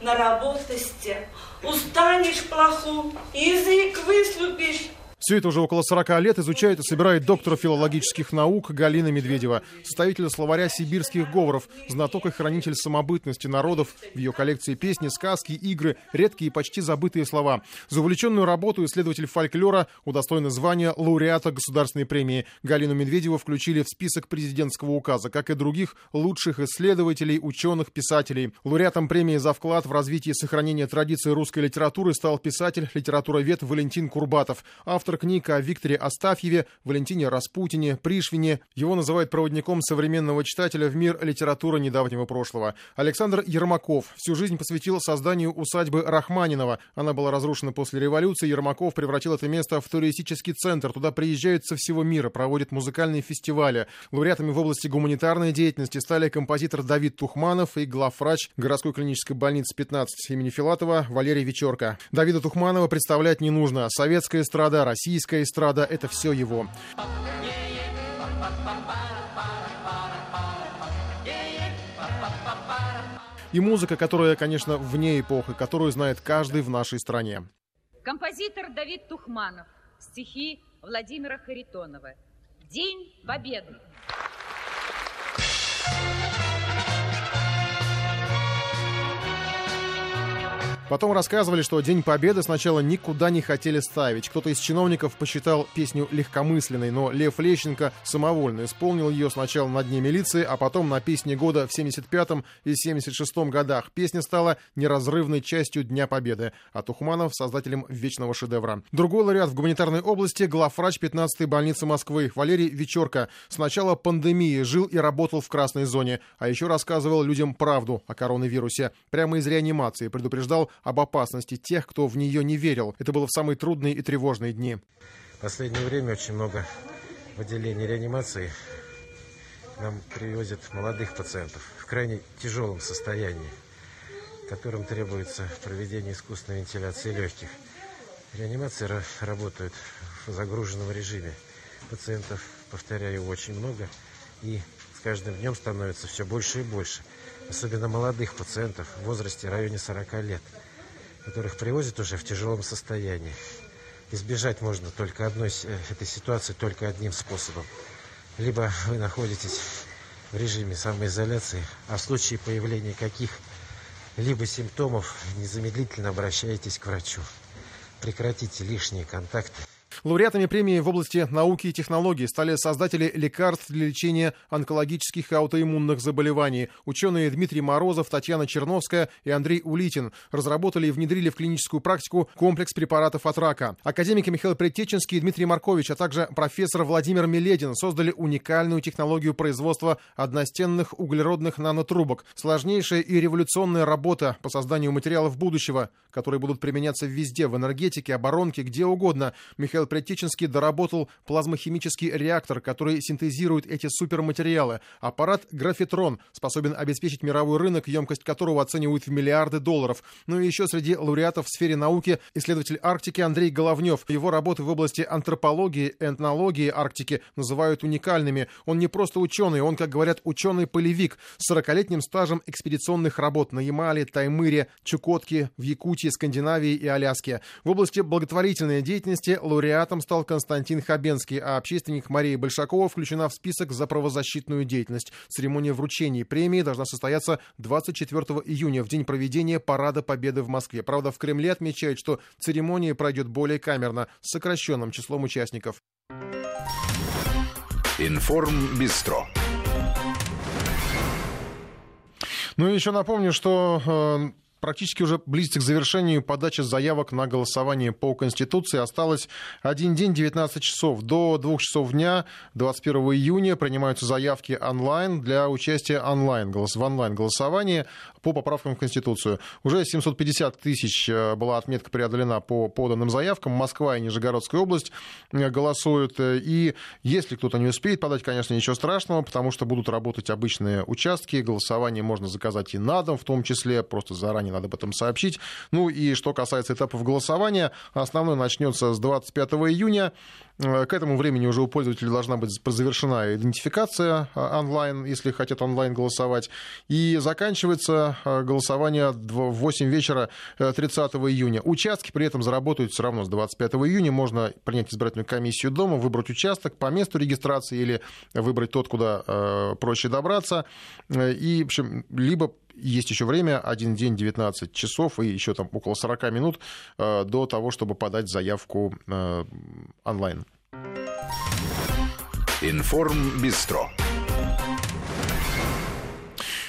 наработости, устанешь плоху, язык выслупишь, все это уже около 40 лет изучает и собирает доктор филологических наук Галина Медведева, составитель словаря сибирских говоров, знаток и хранитель самобытности народов. В ее коллекции песни, сказки, игры, редкие и почти забытые слова. За увлеченную работу исследователь фольклора удостоен звания лауреата государственной премии. Галину Медведеву включили в список президентского указа, как и других лучших исследователей, ученых, писателей. Лауреатом премии за вклад в развитие и сохранение традиции русской литературы стал писатель, литературовед Валентин Курбатов, автор автор книг о Викторе Астафьеве, Валентине Распутине, Пришвине. Его называют проводником современного читателя в мир литературы недавнего прошлого. Александр Ермаков всю жизнь посвятил созданию усадьбы Рахманинова. Она была разрушена после революции. Ермаков превратил это место в туристический центр. Туда приезжают со всего мира, проводят музыкальные фестивали. Лауреатами в области гуманитарной деятельности стали композитор Давид Тухманов и главврач городской клинической больницы 15 имени Филатова Валерий Вечерка. Давида Тухманова представлять не нужно. Советская эстрада, российская эстрада, это все его. И музыка, которая, конечно, вне эпохи, которую знает каждый в нашей стране. Композитор Давид Тухманов. Стихи Владимира Харитонова. День Победы. Потом рассказывали, что День Победы сначала никуда не хотели ставить. Кто-то из чиновников посчитал песню легкомысленной, но Лев Лещенко самовольно исполнил ее сначала на Дне милиции, а потом на песне года в 75-м и 76-м годах. Песня стала неразрывной частью Дня Победы, а Тухманов — создателем вечного шедевра. Другой лауреат в гуманитарной области — главврач 15-й больницы Москвы Валерий Вечерка. С начала пандемии жил и работал в красной зоне, а еще рассказывал людям правду о коронавирусе. Прямо из реанимации предупреждал об опасности тех, кто в нее не верил. Это было в самые трудные и тревожные дни. В последнее время очень много в отделении реанимации нам привозят молодых пациентов в крайне тяжелом состоянии, которым требуется проведение искусственной вентиляции легких. Реанимации работают в загруженном режиме. Пациентов, повторяю, очень много, и с каждым днем становится все больше и больше. Особенно молодых пациентов в возрасте в районе 40 лет – которых привозят уже в тяжелом состоянии. Избежать можно только одной э, этой ситуации только одним способом. Либо вы находитесь в режиме самоизоляции, а в случае появления каких-либо симптомов незамедлительно обращаетесь к врачу. Прекратите лишние контакты Лауреатами премии в области науки и технологий стали создатели лекарств для лечения онкологических и аутоиммунных заболеваний. Ученые Дмитрий Морозов, Татьяна Черновская и Андрей Улитин разработали и внедрили в клиническую практику комплекс препаратов от рака. Академики Михаил Предтеченский и Дмитрий Маркович, а также профессор Владимир Миледин создали уникальную технологию производства одностенных углеродных нанотрубок. Сложнейшая и революционная работа по созданию материалов будущего, которые будут применяться везде, в энергетике, оборонке, где угодно. Михаил Предтеченский доработал плазмохимический реактор, который синтезирует эти суперматериалы. Аппарат «Графитрон» способен обеспечить мировой рынок, емкость которого оценивают в миллиарды долларов. Ну и еще среди лауреатов в сфере науки исследователь Арктики Андрей Головнев. Его работы в области антропологии, этнологии Арктики называют уникальными. Он не просто ученый, он, как говорят, ученый-полевик с 40-летним стажем экспедиционных работ на Ямале, Таймыре, Чукотке, в Якутии, Скандинавии и Аляске. В области благотворительной деятельности лауреат лауреатом стал Константин Хабенский, а общественник Мария Большакова включена в список за правозащитную деятельность. Церемония вручения премии должна состояться 24 июня, в день проведения Парада Победы в Москве. Правда, в Кремле отмечают, что церемония пройдет более камерно, с сокращенным числом участников. Информ Бистро. Ну и еще напомню, что э, практически уже близится к завершению подачи заявок на голосование по Конституции. Осталось один день, 19 часов. До двух часов дня, 21 июня, принимаются заявки онлайн для участия онлайн, в онлайн-голосовании по поправкам в Конституцию. Уже 750 тысяч э, была отметка преодолена по поданным заявкам. Москва и Нижегородская область э, голосуют. И если кто-то не успеет подать, конечно, ничего страшного, потому что будут работать обычные участки. Голосование можно заказать и на дом, в том числе, просто заранее надо об этом сообщить. Ну и что касается этапов голосования, основной начнется с 25 июня. Э, к этому времени уже у пользователей должна быть завершена идентификация а, онлайн, если хотят онлайн голосовать. И заканчивается э, голосование в 8 вечера 30 э, июня. Участки при этом заработают все равно с 25 июня. Можно принять избирательную комиссию дома, выбрать участок по месту регистрации или выбрать тот, куда проще добраться. И, в общем, либо есть еще время, один день, 19 часов и еще там около 40 минут э, до того, чтобы подать заявку э, онлайн. Информ Бистро.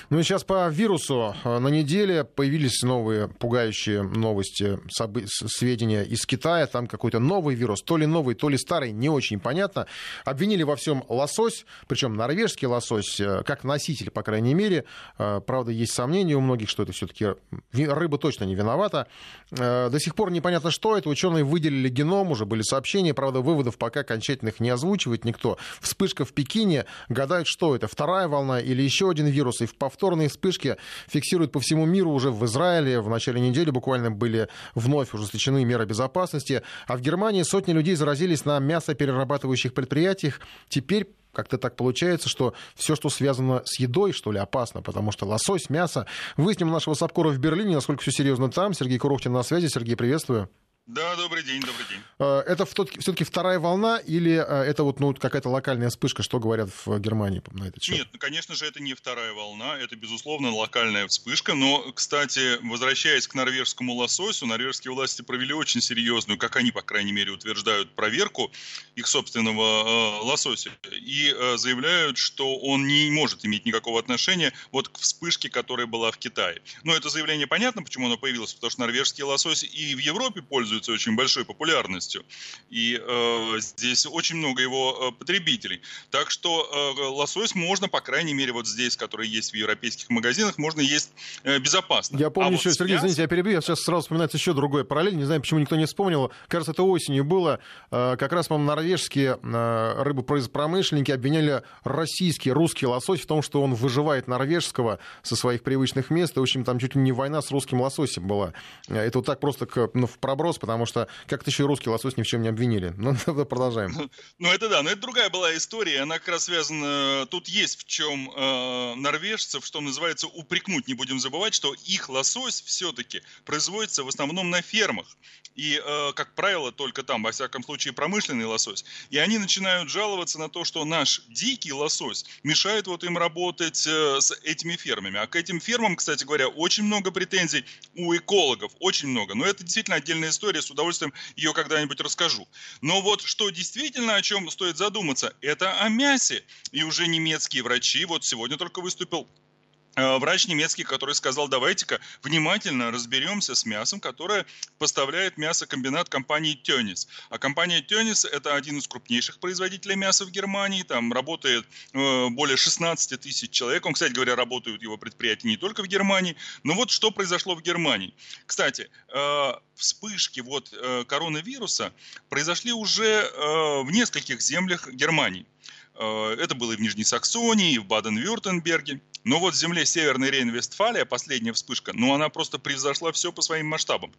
Ну и сейчас по вирусу. На неделе появились новые пугающие новости, сведения из Китая. Там какой-то новый вирус, то ли новый, то ли старый, не очень понятно. Обвинили во всем лосось, причем норвежский лосось, э, как носитель, по крайней мере. Э, правда, есть сомнения у многих, что это все-таки рыба точно не виновата. Э, до сих пор непонятно, что это. Ученые выделили геном, уже были сообщения. Правда, выводов пока окончательных не озвучивает никто. Вспышка в Пекине. Гадают, что это, вторая волна или еще один вирус. И в повторе повторные вспышки фиксируют по всему миру. Уже в Израиле в начале недели буквально были вновь ужесточены меры безопасности. А в Германии сотни людей заразились на мясоперерабатывающих предприятиях. Теперь как-то так получается, что все, что связано с едой, что ли, опасно, потому что лосось, мясо. Выясним нашего Сапкора в Берлине, насколько все серьезно там. Сергей Курохтин на связи. Сергей, приветствую. Да, добрый день, добрый день. Э, это все-таки вторая волна или э, это вот ну, какая-то локальная вспышка, что говорят в Германии на этот счет? Нет, ну, конечно же, это не вторая волна, это, безусловно, локальная вспышка. Но, кстати, возвращаясь к норвежскому лососю, норвежские власти провели очень серьезную, как они, по крайней мере, утверждают, проверку их собственного э, лосося. И э, заявляют, что он не может иметь никакого отношения вот к вспышке, которая была в Китае. Но это заявление понятно, почему оно появилось, потому что норвежский лосось и в Европе пользуются пользуется очень большой популярностью. И э, здесь очень много его э, потребителей. Так что э, лосось можно, по крайней мере, вот здесь, который есть в европейских магазинах, можно есть э, безопасно. Я помню а еще, вот Сергей, мясом... извините, я перебью, я сейчас сразу вспоминается еще другой параллель, не знаю, почему никто не вспомнил. Кажется, это осенью было. Э, как раз, по-моему, норвежские э, рыбопромышленники обвиняли российский, русский лосось в том, что он выживает норвежского со своих привычных мест. И, в общем, там чуть ли не война с русским лососем была. Э, это вот так просто к, ну, в проброс, потому что как-то еще и русский лосось ни в чем не обвинили. (laughs) Ну, продолжаем. Ну, это да, но это другая была история, она как раз связана... Тут есть в чем э, норвежцев, что называется, упрекнуть. Не будем забывать, что их лосось все-таки производится в основном на фермах. И, э, как правило, только там, во всяком случае, промышленный лосось. И они начинают жаловаться на то, что наш дикий лосось мешает вот им работать э, с этими фермами. А к этим фермам, кстати говоря, очень много претензий у экологов, очень много. Но это действительно отдельная история, с удовольствием ее когда-нибудь расскажу. Но вот что действительно, о чем стоит задуматься, это о мясе. И уже немецкие врачи, вот сегодня только выступил врач немецкий, который сказал, давайте-ка внимательно разберемся с мясом, которое поставляет мясокомбинат компании Тёнис. А компания Тёнис – это один из крупнейших производителей мяса в Германии. Там работает э, более 16 тысяч человек. Он, кстати говоря, работают его предприятия не только в Германии. Но вот что произошло в Германии. Кстати, э, вспышки вот коронавируса произошли уже в нескольких землях Германии. Это было и в Нижней Саксонии, и в Баден-Вюртемберге. Но вот в земле Северной Рейн-Вестфалия, последняя вспышка, ну она просто превзошла все по своим масштабам.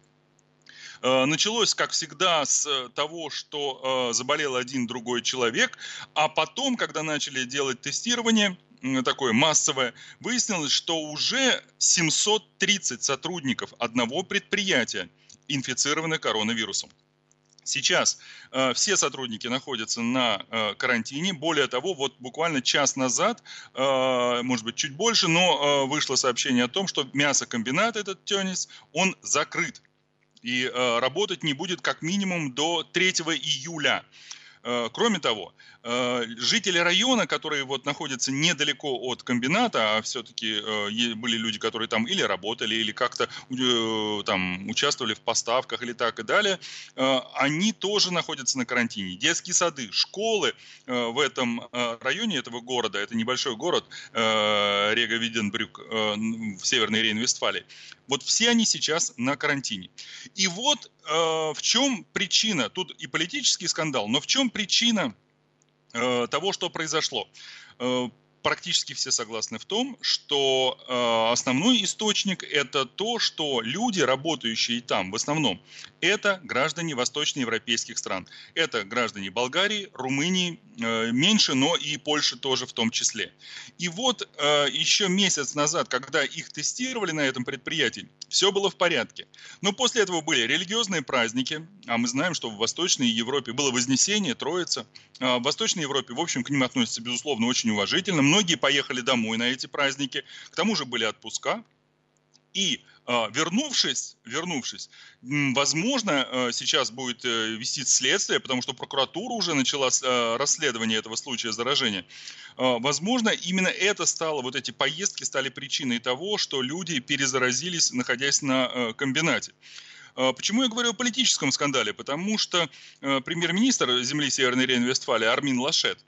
Э, началось, как всегда, с того, что э, заболел один другой человек, а потом, когда начали делать тестирование, такое массовое, выяснилось, что уже 730 сотрудников одного предприятия инфицированы коронавирусом. Сейчас э, все сотрудники находятся на э, карантине. Более того, вот буквально час назад, э, может быть, чуть больше, но э, вышло сообщение о том, что мясокомбинат этот Теннис, он закрыт. И э, работать не будет как минимум до 3 июля. Э, кроме того, жители района, которые вот находятся недалеко от комбината, а все-таки э, были люди, которые там или работали, или как-то там участвовали в поставках или так и далее, они тоже находятся на карантине. Детские сады, школы в этом районе этого города, это небольшой город Рега Виденбрюк в Северной Рейн-Вестфалии, вот все они сейчас на карантине. И вот в чем причина, тут и политический скандал, но в чем причина э, того, что произошло? Э, практически все согласны в том, что э, основной источник это то, что люди, работающие там, в основном, это граждане восточноевропейских стран. Это граждане Болгарии, Румынии, э, меньше, но и Польши тоже в том числе. И вот э, еще месяц назад, когда их тестировали на этом предприятии, все было в порядке. Но после этого были религиозные праздники, а мы знаем, что в Восточной Европе было Вознесение, Троица. А в Восточной Европе, в общем, к ним относятся, безусловно, очень уважительно. Многие поехали домой на эти праздники, к тому же были отпуска. И а, вернувшись, вернувшись, возможно, а, сейчас будет э, вести следствие, потому что прокуратура уже начала а, расследование этого случая заражения. Возможно, именно это стало, вот эти поездки стали причиной того, что люди перезаразились, находясь на комбинате. Почему я говорю о политическом скандале? Потому что премьер-министр земли Северной Рейн-Вестфалии Армин Лашет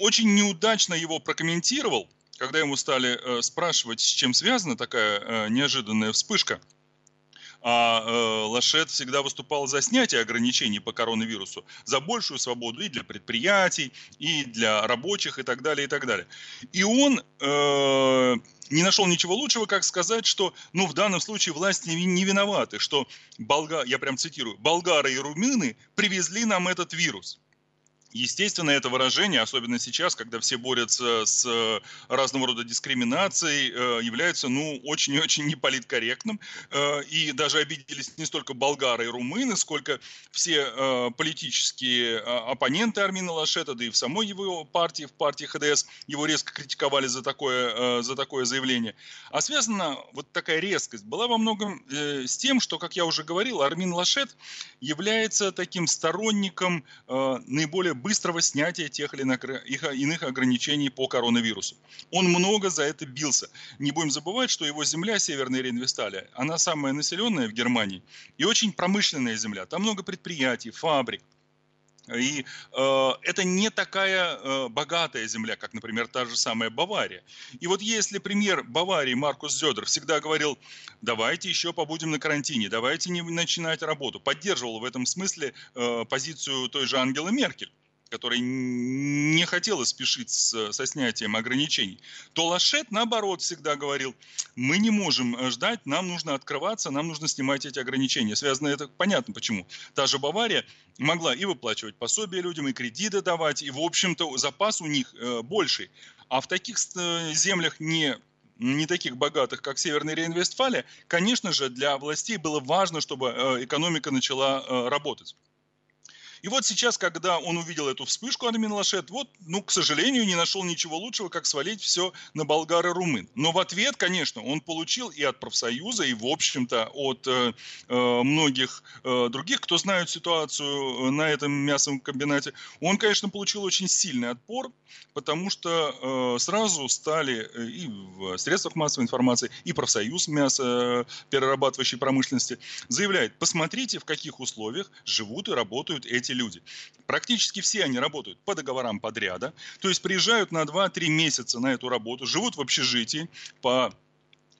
очень неудачно его прокомментировал, когда ему стали э, спрашивать, с чем связана такая э, неожиданная вспышка, а э, Лашет всегда выступал за снятие ограничений по коронавирусу, за большую свободу и для предприятий, и для рабочих, и так далее, и так далее. И он э, не нашел ничего лучшего, как сказать, что, ну, в данном случае власти не виноваты, что, болга, я прям цитирую, болгары и румыны привезли нам этот вирус. Естественно, это выражение, особенно сейчас, когда все борются с э, разного рода дискриминацией, э, является, ну, очень и очень неполиткорректным. Э, и даже обиделись не столько болгары и румыны, сколько все политические оппоненты Армина Лашета, да и в самой его партии, в партии ХДС, его резко критиковали за такое, за такое заявление. А связана вот такая резкость была во многом с тем, что, как я уже говорил, Армин Лашет является таким сторонником наиболее быстрого снятия тех или иных ограничений по коронавирусу. Он много за это бился. Не будем забывать, что его земля, Северная Рейн-Весталия, она самая населенная в Германии и очень промышленная земля. Там много предприятий, фабрик. И э, это не такая э, богатая земля, как, например, та же самая Бавария. И вот если премьер Баварии Маркус Зёдер всегда говорил, давайте еще побудем на карантине, давайте не начинать работу, поддерживал в этом смысле э, позицию той же Ангелы Меркель которая не хотела спешить с, со снятием ограничений, то Лашет, наоборот, всегда говорил, мы не можем э, ждать, нам нужно открываться, нам нужно снимать эти ограничения. Связано это понятно почему. Та же Бавария могла и выплачивать пособия людям, и кредиты давать, и, в общем-то, запас у них э, больший. А в таких э, землях не не таких богатых, как Северная Рейн-Вестфалия, конечно же, для властей было важно, чтобы экономика начала работать. И вот сейчас, когда он увидел эту вспышку Армин Лашет, вот, ну, к сожалению, не нашел ничего лучшего, как свалить все на болгар и румын. Но в ответ, конечно, он получил и от профсоюза, и, в общем-то, от э, э многих э, других, кто знают ситуацию э, на этом мясовом комбинате, он, конечно, получил очень сильный отпор, потому что э, сразу стали э, и в средствах массовой информации, и профсоюз мяса перерабатывающей промышленности заявляет, посмотрите, в каких условиях живут и работают эти эти люди. Практически все они работают по договорам подряда, то есть приезжают на 2-3 месяца на эту работу, живут в общежитии по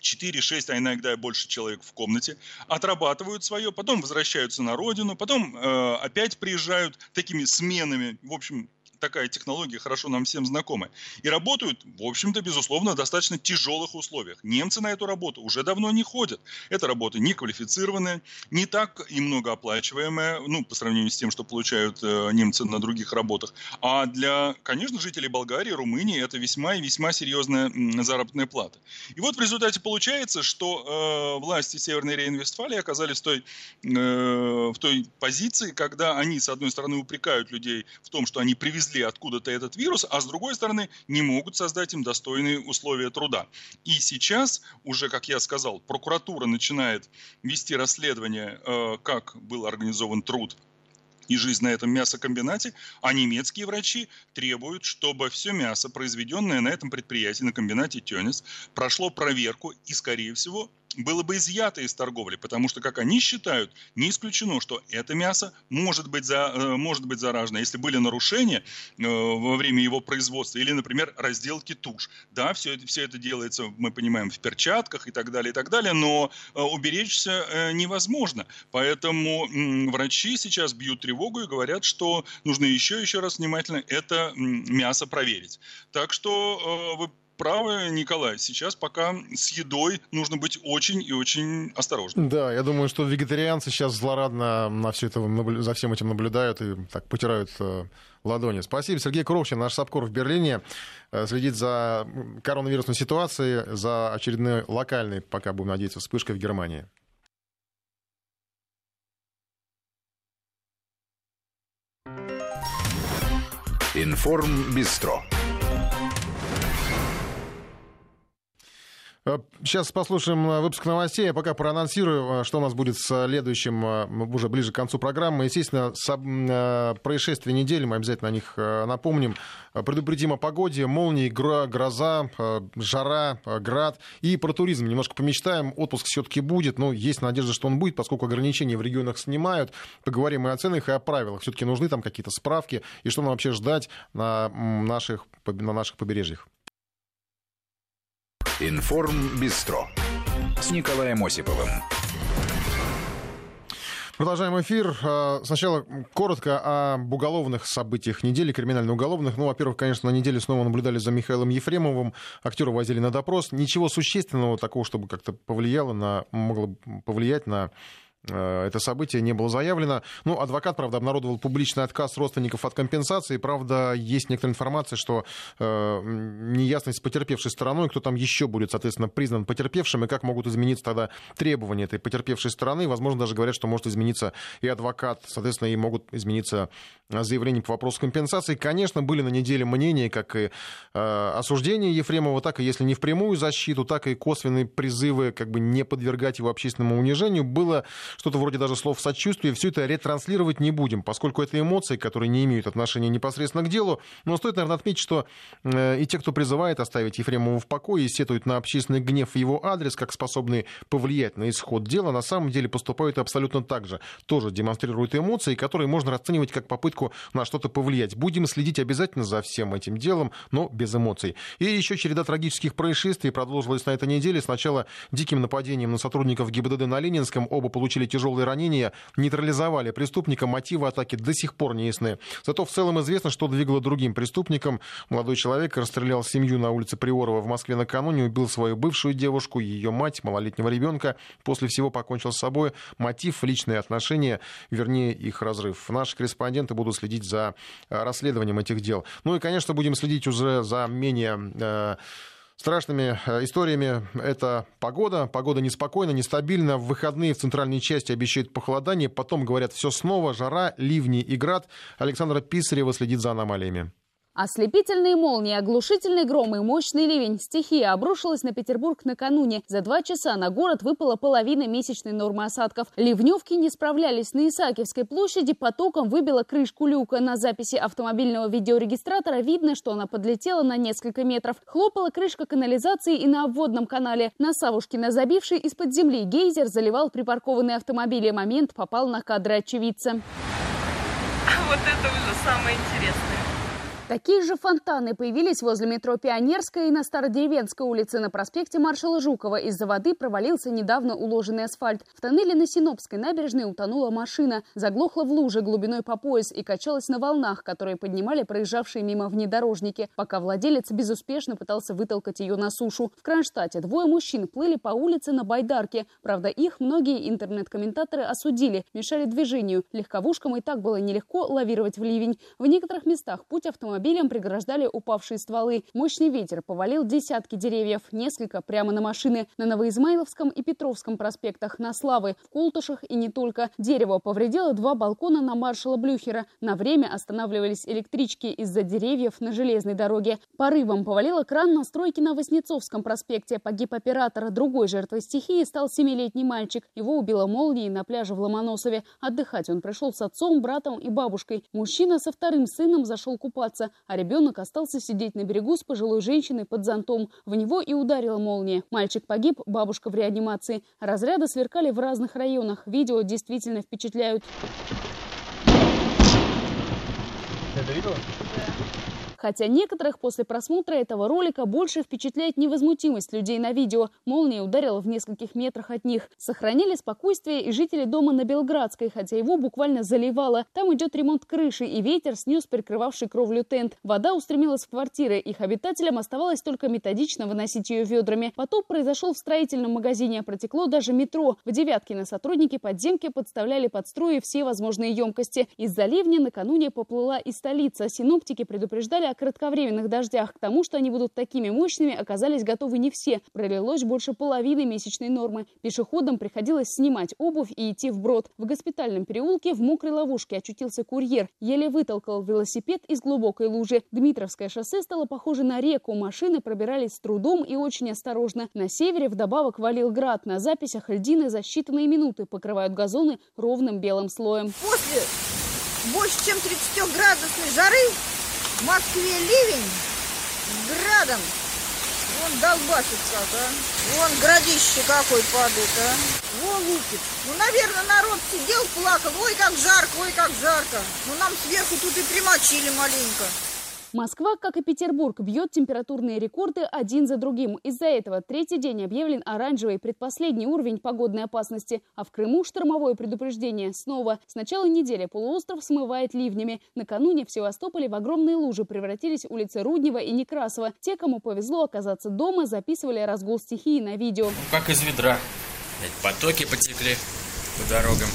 4-6, а иногда и больше человек в комнате, отрабатывают свое, потом возвращаются на родину, потом э, опять приезжают такими сменами, в общем, такая технология хорошо нам всем знакома. И работают, в общем-то, безусловно, в достаточно тяжелых условиях. Немцы на эту работу уже давно не ходят. Это работа неквалифицированная, не так и многооплачиваемая, ну, по сравнению с тем, что получают э, немцы на других работах. А для, конечно, жителей Болгарии, Румынии это весьма и весьма серьезная заработная плата. И вот в результате получается, что э, власти Северной Рейн-Вестфалии оказались в той, э, в той позиции, когда они, с одной стороны, упрекают людей в том, что они привезли привезли откуда-то этот вирус, а с другой стороны не могут создать им достойные условия труда. И сейчас уже, как я сказал, прокуратура начинает вести расследование, э, как был организован труд и жизнь на этом мясокомбинате, а немецкие врачи требуют, чтобы все мясо, произведенное на этом предприятии, на комбинате Тёнис, прошло проверку и, скорее всего, было бы изъято из торговли, потому что, как они считают, не исключено, что это мясо может быть, за, э, может быть заражено. Если были нарушения э, во время его производства или, например, разделки туш. Да, все это, все это делается, мы понимаем, в перчатках и так далее, и так далее, но э, уберечься невозможно. Поэтому врачи сейчас бьют тревогу и говорят, что нужно еще, еще раз внимательно это мясо проверить. Так что вы правы, Николай. Сейчас пока с едой нужно быть очень и очень осторожным. Да, я думаю, что вегетарианцы сейчас злорадно на все это, за всем этим наблюдают и так потирают э, ладони. Спасибо. Сергей Кровчин, наш САПКОР в Берлине, э, следит за коронавирусной ситуацией, за очередной локальной, пока будем надеяться, вспышкой в Германии. Информ Сейчас послушаем э, выпуск новостей, а пока проанонсирую, э, что у нас будет с следующим, э, уже ближе к концу программы. Естественно, происшествия недели, мы обязательно о них напомним. Предупредим о погоде, молнии, гроза, жара, град. И про туризм немножко помечтаем. Отпуск все-таки будет, но есть надежда, что он будет, поскольку ограничения в регионах снимают. Поговорим и о ценах, и о правилах. Все-таки нужны там какие-то справки, и что нам вообще ждать на наших, на наших побережьях. Информ Бистро с Николаем Осиповым. Продолжаем эфир. А, сначала коротко об уголовных событиях недели, криминально-уголовных. Ну, во-первых, конечно, на неделе снова наблюдали за Михаилом Ефремовым. Актера возили на допрос. Ничего существенного такого, чтобы как-то повлияло на, могло повлиять на это событие не было заявлено. Ну, адвокат, правда, обнародовал публичный отказ родственников от компенсации. Правда, есть некоторая информация, что э, неясность с потерпевшей стороной, кто там еще будет, соответственно, признан потерпевшим, и как могут измениться тогда требования этой потерпевшей стороны. Возможно, даже говорят, что может измениться и адвокат, соответственно, и могут измениться заявления по вопросу компенсации. Конечно, были на неделе мнения, как и э, осуждение Ефремова, так и, если не впрямую защиту, так и косвенные призывы как бы не подвергать его общественному унижению. Было что-то вроде даже слов сочувствия, все это ретранслировать не будем, поскольку это эмоции, которые не имеют отношения непосредственно к делу. Но стоит, наверное, отметить, что э, и те, кто призывает оставить Ефремова в покое и сетуют на общественный гнев в его адрес, как способные повлиять на исход дела, на самом деле поступают абсолютно так же. Тоже демонстрируют эмоции, которые можно расценивать как попытку на что-то повлиять. Будем следить обязательно за всем этим делом, но без эмоций. И еще череда трагических происшествий продолжилась на этой неделе. Сначала диким нападением на сотрудников ГИБДД на Ленинском. Оба получили тяжелые ранения, нейтрализовали преступника, мотивы атаки до сих пор не ясны. Зато в целом известно, что двигало другим преступникам. Молодой человек расстрелял семью на улице Приорова в Москве накануне, убил свою бывшую девушку, ее мать, малолетнего ребенка. После всего покончил с собой. Мотив – личные отношения, вернее, их разрыв. Наши корреспонденты будут следить за э, расследованием этих дел. Ну и, конечно, будем следить уже за менее э, страшными э, историями. Это погода. Погода неспокойна, нестабильна. В выходные в центральной части обещают похолодание. Потом, говорят, все снова. Жара, ливни и град. Александра Писарева следит за аномалиями. Ослепительные молнии, оглушительный гром и мощный ливень. Стихия обрушилась на Петербург накануне. За два часа на город выпала половина месячной нормы осадков. Ливневки не справлялись. На Исаакиевской площади потоком выбила крышку люка. На записи автомобильного видеорегистратора видно, что она подлетела на несколько метров. Хлопала крышка канализации и на обводном канале. На Савушкина, забивший из-под земли гейзер, заливал припаркованные автомобили. Момент попал на кадры очевидца. (laughs) Вот это уже самое интересное. Такие же фонтаны появились возле метро Пионерская и на Стародеревенской улице на проспекте маршала Жукова. Из-за воды провалился недавно уложенный асфальт. В тоннеле на Синопской набережной утонула машина, заглохла в луже глубиной по пояс и качалась на волнах, которые поднимали проезжавшие мимо внедорожники, пока владелец безуспешно пытался вытолкать ее на сушу. В Кронштадте двое мужчин плыли по улице на байдарке. Правда, их многие интернет-комментаторы осудили, мешали движению. Легковушкам и так было нелегко лавировать в ливень. В некоторых местах путь автомобиля автомобилям преграждали упавшие стволы. Мощный ветер повалил десятки деревьев, несколько прямо на машины. На Новоизмайловском и Петровском проспектах, на Славы, в Култышах и не только. Дерево повредило два балкона на маршала Блюхера. На время останавливались электрички из-за деревьев на железной дороге. Порывом повалило кран на стройке на Воснецовском проспекте. Погиб оператор. Другой жертвой стихии стал семилетний мальчик. Его убило молнией на пляже в Ломоносове. Отдыхать он пришел с отцом, братом и бабушкой. Мужчина со вторым сыном зашел купаться, а ребенок остался сидеть на берегу с пожилой женщиной под зонтом. В него и ударила молния. Мальчик погиб, бабушка в реанимации. Разряды сверкали в разных районах. Видео действительно впечатляют. Это видела? Хотя некоторых после просмотра этого ролика больше впечатляет невозмутимость людей на видео. Молния ударила в нескольких метрах от них. Сохранили спокойствие и жители дома на Белградской, хотя его буквально заливало. Там идет ремонт крыши, и ветер снес прикрывавший кровлю тент. Вода устремилась в квартиры. Их обитателям оставалось только методично выносить ее ведрами. Потоп произошел в строительном магазине, протекло даже метро. В Девяткино сотрудники подземки подставляли под струи все возможные емкости. Из-за ливня накануне поплыла и столица. Синоптики предупреждали о кратковременных дождях. К тому, что они будут такими мощными, оказались готовы не все. Пролилось больше половины месячной нормы. Пешеходам приходилось снимать обувь и идти вброд. В госпитальном переулке в мокрой ловушке очутился курьер. Еле вытолкал велосипед из глубокой лужи. Дмитровское шоссе стало похоже на реку. Машины пробирались с трудом и очень осторожно. На севере вдобавок валил град. На записях льдины за считанные минуты покрывают газоны ровным белым слоем. После больше чем 30 градусной жары в Москве ливень с градом. Вон долбасит как, а. Вон градище какой падает, а. Вон лупит. Ну, наверное, народ сидел, плакал. Ой, как жарко, ой, как жарко. Ну, нам сверху тут и примочили маленько. Москва, как и Петербург, бьет температурные рекорды один за другим. Из-за этого третий день объявлен оранжевый, предпоследний уровень погодной опасности. А в Крыму штормовое предупреждение. Снова. С начала недели полуостров смывает ливнями. Накануне в Севастополе в огромные лужи превратились улицы Руднева и Некрасова. Те, кому повезло оказаться дома, записывали разгул стихии на видео. Как из ведра. Потоки потекли по дорогам.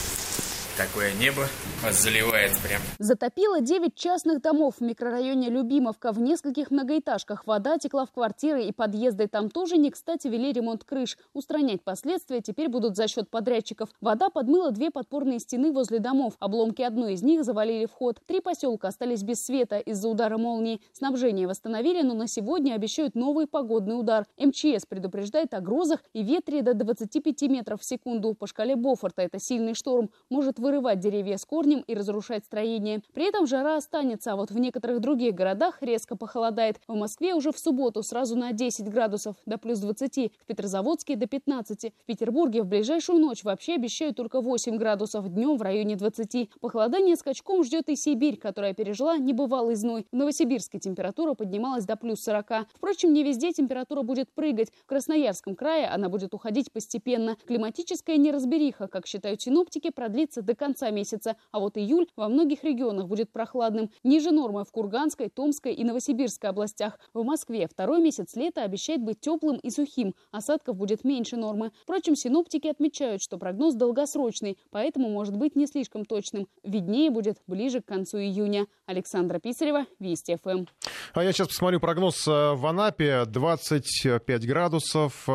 Такое небо вас заливает прям. Затопило 9 частных домов в микрорайоне Любимовка. В нескольких многоэтажках вода текла в квартиры и подъезды. Там тоже не кстати вели ремонт крыш. Устранять последствия теперь будут за счет подрядчиков. Вода подмыла две подпорные стены возле домов. Обломки одной из них завалили вход. Три поселка остались без света из-за удара молнии. Снабжение восстановили, но на сегодня обещают новый погодный удар. МЧС предупреждает о грозах и ветре до 25 метров в секунду. По шкале Бофорта это сильный шторм. Может вырывать деревья с корнем и разрушать строение. При этом жара останется, а вот в некоторых других городах резко похолодает. В Москве уже в субботу сразу на 10 градусов, до плюс 20, в Петрозаводске до 15. В Петербурге в ближайшую ночь вообще обещают только 8 градусов, днем в районе 20. Похолодание скачком ждет и Сибирь, которая пережила небывалый зной. В Новосибирске температура поднималась до плюс 40. Впрочем, не везде температура будет прыгать. В Красноярском крае она будет уходить постепенно. Климатическая неразбериха, как считают синоптики, продлится до конца месяца, а вот июль во многих регионах будет прохладным. Ниже нормы в Курганской, Томской и Новосибирской областях. В Москве второй месяц лета обещает быть теплым и сухим. Осадков будет меньше нормы. Впрочем, синоптики отмечают, что прогноз долгосрочный, поэтому может быть не слишком точным. Виднее будет ближе к концу июня. Александра Писарева, Вести ФМ. А я сейчас посмотрю прогноз э, в Анапе. 25 градусов.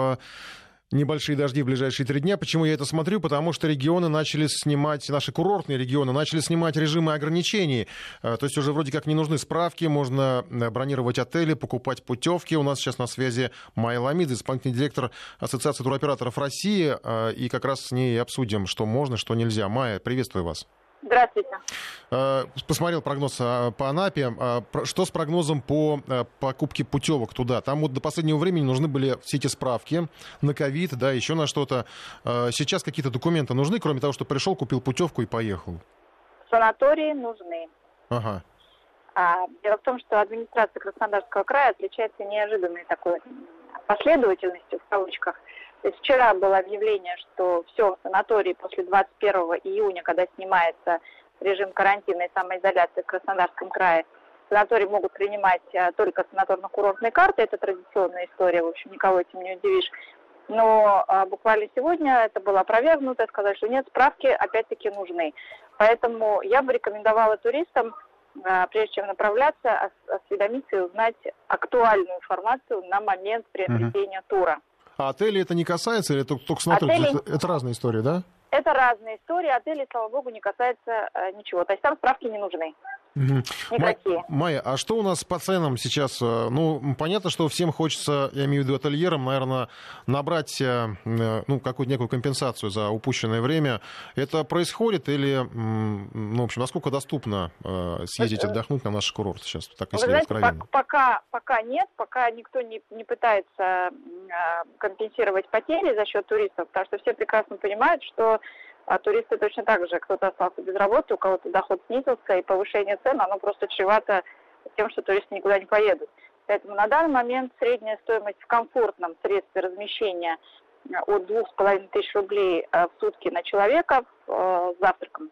Небольшие дожди в ближайшие три дня. Почему я это смотрю? Потому что регионы начали снимать, наши курортные регионы начали снимать режимы ограничений. Э, то есть уже вроде как не нужны справки, можно э, бронировать отели, покупать путевки. У нас сейчас на связи Майя Ламид, исполнительный директор Ассоциации туроператоров России. Э, и как раз с ней обсудим, что можно, что нельзя. Майя, приветствую вас. Здравствуйте. Э, посмотрел прогноз а, по Анапе. А, что с прогнозом по э, покупке путевок туда? Там вот до последнего времени нужны были все эти справки на ковид, да, еще на что-то. Э, сейчас какие-то документы нужны, кроме того, что пришел, купил путевку и поехал? Санатории нужны. Ага. А, дело в том, что администрация Краснодарского края отличается неожиданной такой последовательностью в кавычках – вчера было объявление, что все, санатории после 21 июня, когда снимается режим карантина и самоизоляции в Краснодарском крае, санатории могут принимать а, только санаторно-курортные карты. Это традиционная история, в общем, никого этим не удивишь. Но а, буквально сегодня это было опровергнуто, сказали, что нет, справки опять-таки нужны. Поэтому я бы рекомендовала туристам а, прежде чем направляться, осведомиться и узнать актуальную информацию на момент приобретения угу. тура. А отели это не касается или только, только смотрите? Отели... Это, это разные истории, да? Это разные истории. Отели, слава богу, не касается э, ничего. То есть там справки не нужны. Угу. Никакие. Майя, а что у нас по ценам сейчас? Э, ну, понятно, что всем хочется, я имею в виду ательерам, наверное, набрать э, э, ну, какую-то некую компенсацию за упущенное время. Это происходит или, ну, в общем, насколько доступно съездить отдохнуть на наш курорт сейчас? Так, если Вы знаете, пока, пока нет, пока никто не, не пытается компенсировать потери за счет туристов, потому что все прекрасно понимают, что а туристы точно так же, кто-то остался без работы, у кого-то доход снизился, и повышение цен, оно просто чревато тем, что туристы никуда не поедут. Поэтому на данный момент средняя стоимость в комфортном средстве размещения э, от двух с половиной тысяч рублей э, в сутки на человека э, с завтраком.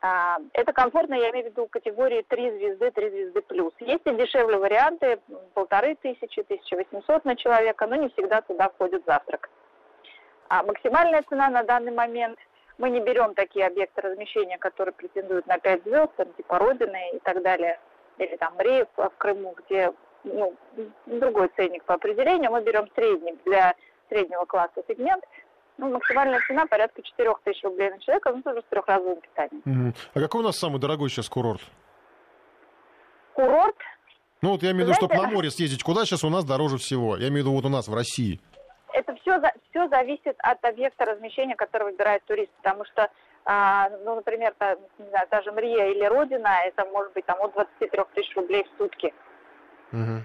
А, это комфортно, я имею в виду категории 3 звезды, 3 звезды плюс. Есть и дешевле варианты, полторы тысячи, 1800 на человека, но не всегда туда входит завтрак. А максимальная цена на данный момент, мы не берем такие объекты размещения, которые претендуют на 5 звезд, там, типа Родины и так далее, или там Мреев в Крыму, где ну, другой ценник по определению, мы берем средний для среднего класса сегмент, ну, максимальная цена порядка 4 тысяч рублей на человека, ну, тоже с трехразовым питанием. Угу. А какой у нас самый дорогой сейчас курорт? Курорт? Ну, вот я имею в виду, чтобы на море съездить, куда сейчас у нас дороже всего? Я имею в виду вот у нас в России это все, все зависит от объекта размещения, который выбирает турист, потому что, а, ну, например, та, не знаю, та же Мрия или Родина, это может быть там от 23 тысяч рублей в сутки. Угу.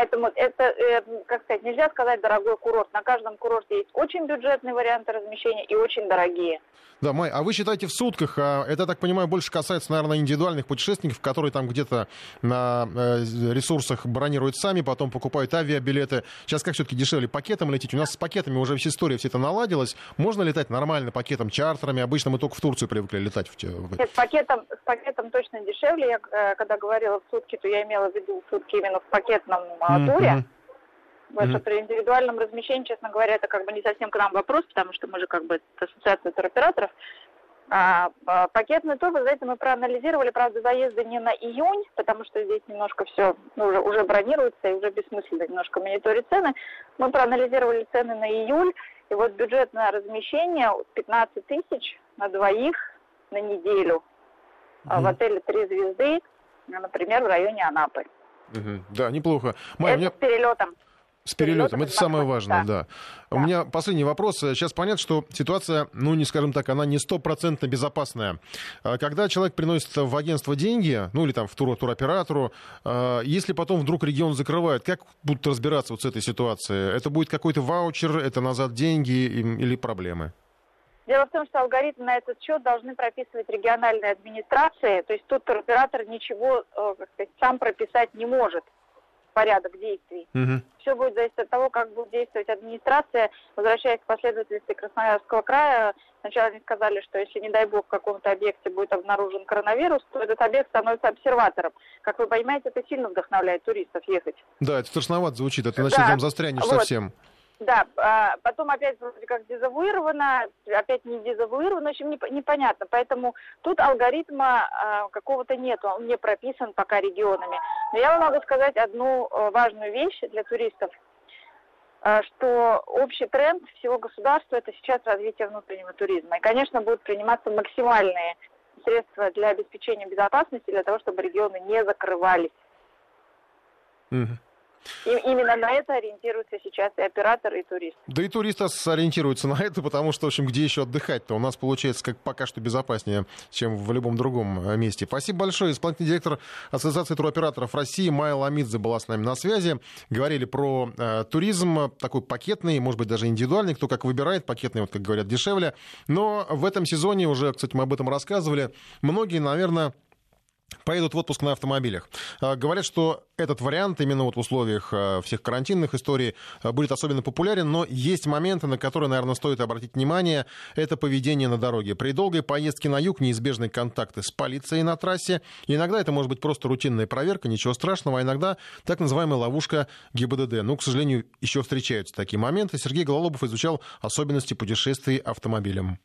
Поэтому это, э, как сказать, нельзя сказать дорогой курорт. На каждом курорте есть очень бюджетные варианты размещения и очень дорогие. Да, Май, а вы считаете в сутках, а это, так понимаю, больше касается, наверное, индивидуальных путешественников, которые там где-то на э, ресурсах бронируют сами, потом покупают авиабилеты. Сейчас как все-таки дешевле пакетом лететь? У нас с пакетами уже вся история все это наладилась. Можно летать нормально пакетом, чартерами? Обычно мы только в Турцию привыкли летать. Нет, с пакетом, с пакетом точно дешевле. Я э, когда говорила в сутки, то я имела в виду сутки именно в пакетном mm-hmm. Туре. Потому mm-hmm. при индивидуальном размещении, честно говоря, это как бы не совсем к нам вопрос, потому что мы же как бы ассоциация туроператоров. А, а, пакетный тур, вы знаете, мы проанализировали, правда, заезды не на июнь, потому что здесь немножко все ну, уже, уже бронируется и уже бессмысленно немножко мониторить цены. Мы проанализировали цены на июль, и вот бюджетное размещение 15 тысяч на двоих на неделю mm-hmm. в отеле «Три звезды», например, в районе Анапы. Угу. Да, неплохо. Майя, Это меня... с перелетом. С перелетом, это самое важное, да. да. У меня последний вопрос. Сейчас понятно, что ситуация, ну, не скажем так, она не стопроцентно безопасная. А когда человек приносит в агентство деньги, ну, или там в тур, туроператору, а, если потом вдруг регион закрывают, как будут разбираться вот с этой ситуацией? Это будет какой-то ваучер, это назад деньги или проблемы? Дело в том, что алгоритм на этот счет должны прописывать региональные администрации, то есть тут туроператор ничего, э, как сказать, сам прописать не может порядок действий. Угу. Все будет зависеть от того, как будет действовать администрация. Возвращаясь к последовательности Красноярского края, сначала они сказали, что если, не дай бог, в каком-то объекте будет обнаружен коронавирус, то этот объект становится обсерватором. Как вы понимаете, это сильно вдохновляет туристов ехать. Да, это страшновато звучит, а ты да. там застрянешь вот. совсем. Да, а потом опять вроде как дезавуировано, опять не дезавуировано, в общем, непонятно. Поэтому тут алгоритма а, какого-то нет, он не прописан пока регионами. Но я вам могу сказать одну э, важную вещь для туристов, а, что общий тренд всего государства это сейчас развитие внутреннего туризма. И, конечно, будут приниматься максимальные средства для обеспечения безопасности, для того, чтобы регионы не закрывались. Mm-hmm. И именно на это ориентируются сейчас и операторы, и туристы. Да и туристы ориентируются на это, потому что, в общем, где еще отдыхать-то? У нас получается как пока что безопаснее, чем в любом другом э, месте. Спасибо большое. Исполнительный директор Ассоциации туроператоров России Майя Ламидзе была с нами на связи. Говорили про э, туризм, такой пакетный, может быть, даже индивидуальный, кто как выбирает, пакетный, вот как говорят, дешевле. Но в этом сезоне уже, кстати, мы об этом рассказывали, многие, наверное, поедут в отпуск на автомобилях. А, говорят, что этот вариант именно вот в условиях а, всех карантинных историй а, будет особенно популярен, но есть моменты, на которые, наверное, стоит обратить внимание. Это поведение на дороге. При долгой поездке на юг неизбежны контакты с полицией на трассе. Иногда это может быть просто рутинная проверка, ничего страшного, а иногда так называемая ловушка ГИБДД. Ну, к сожалению, еще встречаются такие моменты. Сергей Гололобов изучал особенности путешествий автомобилем.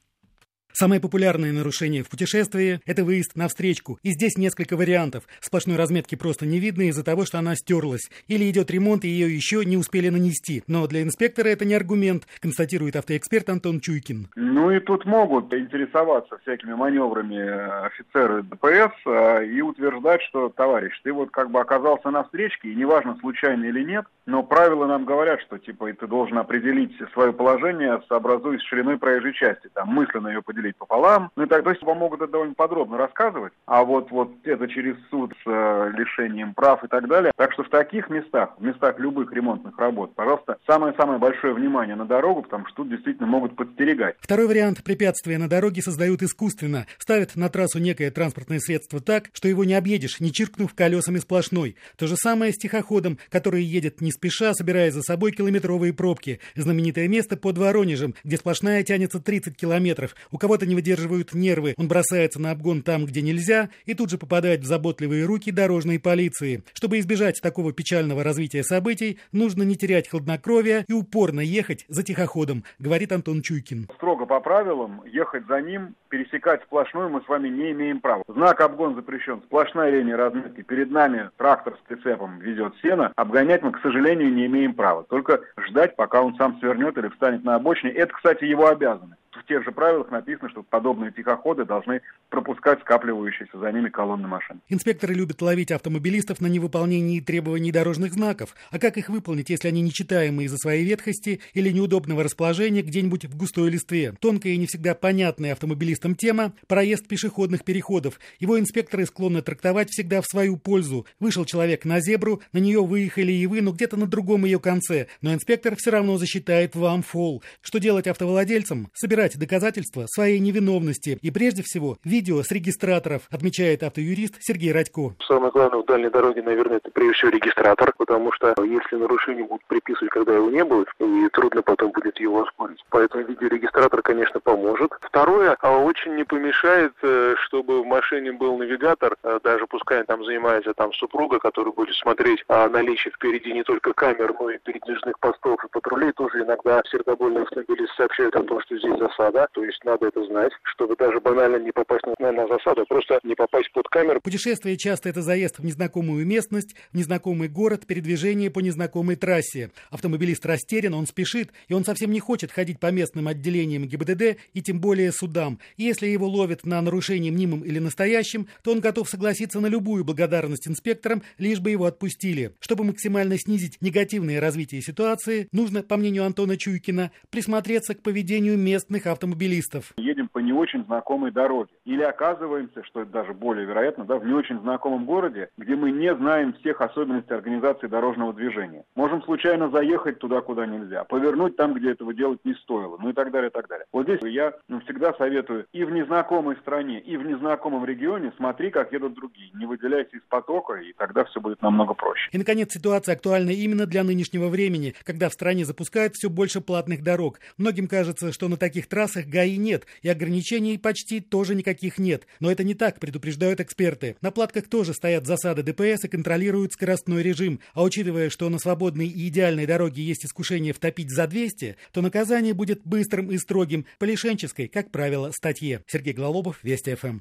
Самое популярное нарушение в путешествии – это выезд на встречку. И здесь несколько вариантов. Сплошной разметки просто не видно из-за того, что она стерлась. Или идет ремонт, и ее еще не успели нанести. Но для инспектора это не аргумент, констатирует автоэксперт Антон Чуйкин. Ну и тут могут интересоваться всякими маневрами офицеры ДПС э, и утверждать, что, товарищ, ты вот как бы оказался на встречке, и неважно, случайно или нет, но правила нам говорят, что типа ты должен определить свое положение, сообразуясь с шириной проезжей части, там мысленно ее поделить пополам. Ну и так, то есть вам могут это довольно подробно рассказывать, а вот, вот это через суд с э, лишением прав и так далее. Так что в таких местах, в местах любых ремонтных работ, пожалуйста, самое-самое большое внимание на дорогу, потому что тут действительно могут подстерегать. Второй вариант препятствия на дороге создают искусственно. Ставят на трассу некое транспортное средство так, что его не объедешь, не чиркнув колесами сплошной. То же самое с тихоходом, который едет не спеша, собирая за собой километровые пробки. Знаменитое место под Воронежем, где сплошная тянется 30 километров. У кого-то не выдерживают нервы, он бросается на обгон там, где нельзя, и тут же попадает в заботливые руки дорожной полиции. Чтобы избежать такого печального развития событий, нужно не терять хладнокровия и упорно ехать за тихоходом, говорит Антон Чуйкин. Строго по правилам, ехать за ним, пересекать сплошную мы с вами не имеем права. Знак обгон запрещен, сплошная линия разметки. Перед нами трактор с прицепом везет сено. Обгонять мы, к сожалению, не имеем права. Только ждать, пока он сам свернет или встанет на обочине. Это, кстати, его обязанность в тех же правилах написано, что подобные тихоходы должны пропускать скапливающиеся за ними колонны машин. Инспекторы любят ловить автомобилистов на невыполнении требований дорожных знаков. А как их выполнить, если они нечитаемые из-за своей ветхости или неудобного расположения где-нибудь в густой листве? Тонкая и не всегда понятная автомобилистам тема – проезд пешеходных переходов. Его инспекторы склонны трактовать всегда в свою пользу. Вышел человек на зебру, на нее выехали и вы, но где-то на другом ее конце. Но инспектор все равно засчитает вам фол. Что делать автовладельцам? Собирать собрать доказательства своей невиновности и прежде всего видео с регистраторов, отмечает автоюрист Сергей Радько. Самое главное в дальней дороге, наверное, это прежде всего регистратор, потому что если нарушение будут приписывать, когда его не было, и трудно потом будет его оспорить. Поэтому видеорегистратор, конечно, поможет. Второе, а очень не помешает, э, чтобы в машине был навигатор, э, даже пускай там занимается там супруга, который будет смотреть о наличии впереди не только камер, но и передвижных постов и патрулей. Тоже иногда сердобольные автомобилисты сообщают о том, что здесь засада засада, то есть надо это знать, чтобы даже банально не попасть на, на засаду, а просто не попасть под камеру. Путешествие часто это заезд в незнакомую местность, в незнакомый город, передвижение по незнакомой трассе. Автомобилист растерян, он спешит, и он совсем не хочет ходить по местным отделениям ГИБДД и тем более судам. И если его ловят на нарушении мнимым или настоящим, то он готов согласиться на любую благодарность инспекторам, лишь бы его отпустили. Чтобы максимально снизить негативное развитие ситуации, нужно, по мнению Антона Чуйкина, присмотреться к поведению местных автомобилистов. Едем по не очень знакомой дороге. Или оказываемся, что это даже более вероятно, да, в не очень знакомом городе, где мы не знаем всех особенностей организации дорожного движения. Можем случайно заехать туда, куда нельзя, повернуть там, где этого делать не стоило, ну и так далее, и так далее. Вот здесь я ну, всегда советую и в незнакомой стране, и в незнакомом регионе смотри, как едут другие. Не выделяйся из потока, и тогда все будет намного проще. И, наконец, ситуация актуальна именно для нынешнего времени, когда в стране запускают все больше платных дорог. Многим кажется, что на таких трассах трассах ГАИ нет, и ограничений почти тоже никаких нет. Но это не так, предупреждают эксперты. На платках тоже стоят засады ДПС и контролируют скоростной режим. А учитывая, что на свободной и идеальной дороге есть искушение втопить за 200, то наказание будет быстрым и строгим, по лишенческой, как правило, статье. Сергей Глалобов, Вести ФМ.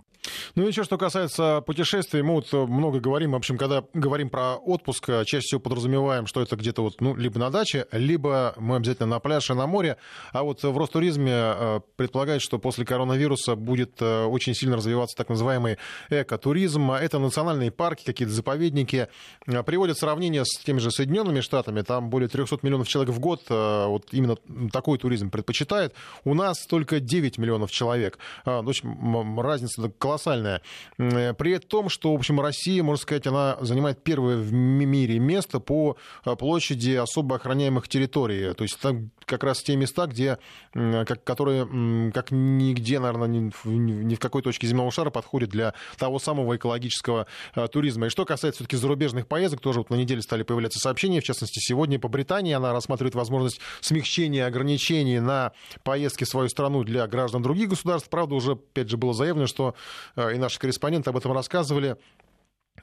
Ну и еще что касается путешествий, мы вот много говорим, в общем, когда говорим про отпуск, чаще всего подразумеваем, что это где-то вот, ну, либо на даче, либо мы обязательно на пляже, на море. А вот в Ростуризме э, предполагает, что после коронавируса будет э, очень сильно развиваться так называемый экотуризм. Это национальные парки, какие-то заповедники. Э, приводят сравнение с теми же Соединенными Штатами. Там более 300 миллионов человек в год вот именно такой туризм предпочитает. У нас только 9 миллионов человек. В общем, разница колоссальная. При том, что, в общем, Россия, можно сказать, она занимает первое в мире место по площади особо охраняемых территорий. То есть там как раз те места, где, которые как нигде, наверное, ни ни в какой точке земного шара подходит для того самого экологического э, туризма. И что касается все-таки зарубежных поездок, тоже вот на неделе стали появляться сообщения, в частности, сегодня по Британии она рассматривает возможность смягчения ограничений на поездки в свою страну для граждан других государств. Правда, уже, опять же, было заявлено, что э, и наши корреспонденты об этом рассказывали,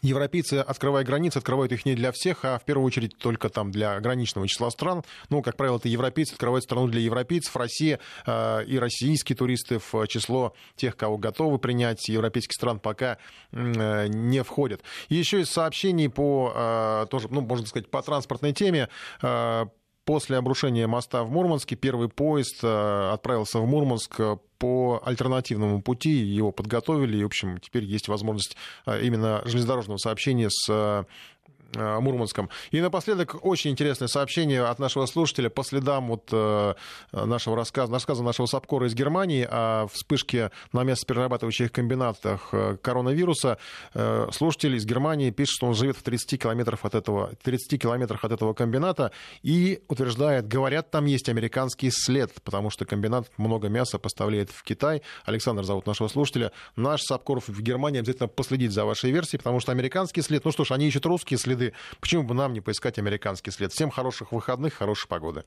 Европейцы, открывая границы, открывают их не для всех, а в первую очередь только там для ограниченного числа стран. Ну, как правило, это европейцы открывают страну для европейцев. Россия э, и российские туристы в число тех, кого готовы принять европейских стран, пока э, не входят. Еще из сообщений по, э, тоже, ну, можно сказать, по транспортной теме. Э, После обрушения моста в Мурманске первый поезд э, отправился в Мурманск по альтернативному пути, его подготовили, и, в общем, теперь есть возможность э, именно железнодорожного сообщения с Э, Мурманском. И напоследок очень интересное сообщение от нашего слушателя по следам вот э, нашего рассказа, рассказа нашего САПКОРа из Германии о вспышке на мясоперерабатывающих комбинатах э, коронавируса. Слушатель из Германии пишет, что он живет в 30 километрах от этого, 30 километрах от этого комбината и утверждает, говорят, там есть американский след, потому что комбинат много мяса поставляет в Китай. Александр зовут нашего слушателя. Наш САПКОР в Германии обязательно последит за вашей версией, потому что американский след, ну что ж, они ищут русские следы, Почему бы нам не поискать американский след? Всем хороших выходных, хорошей погоды.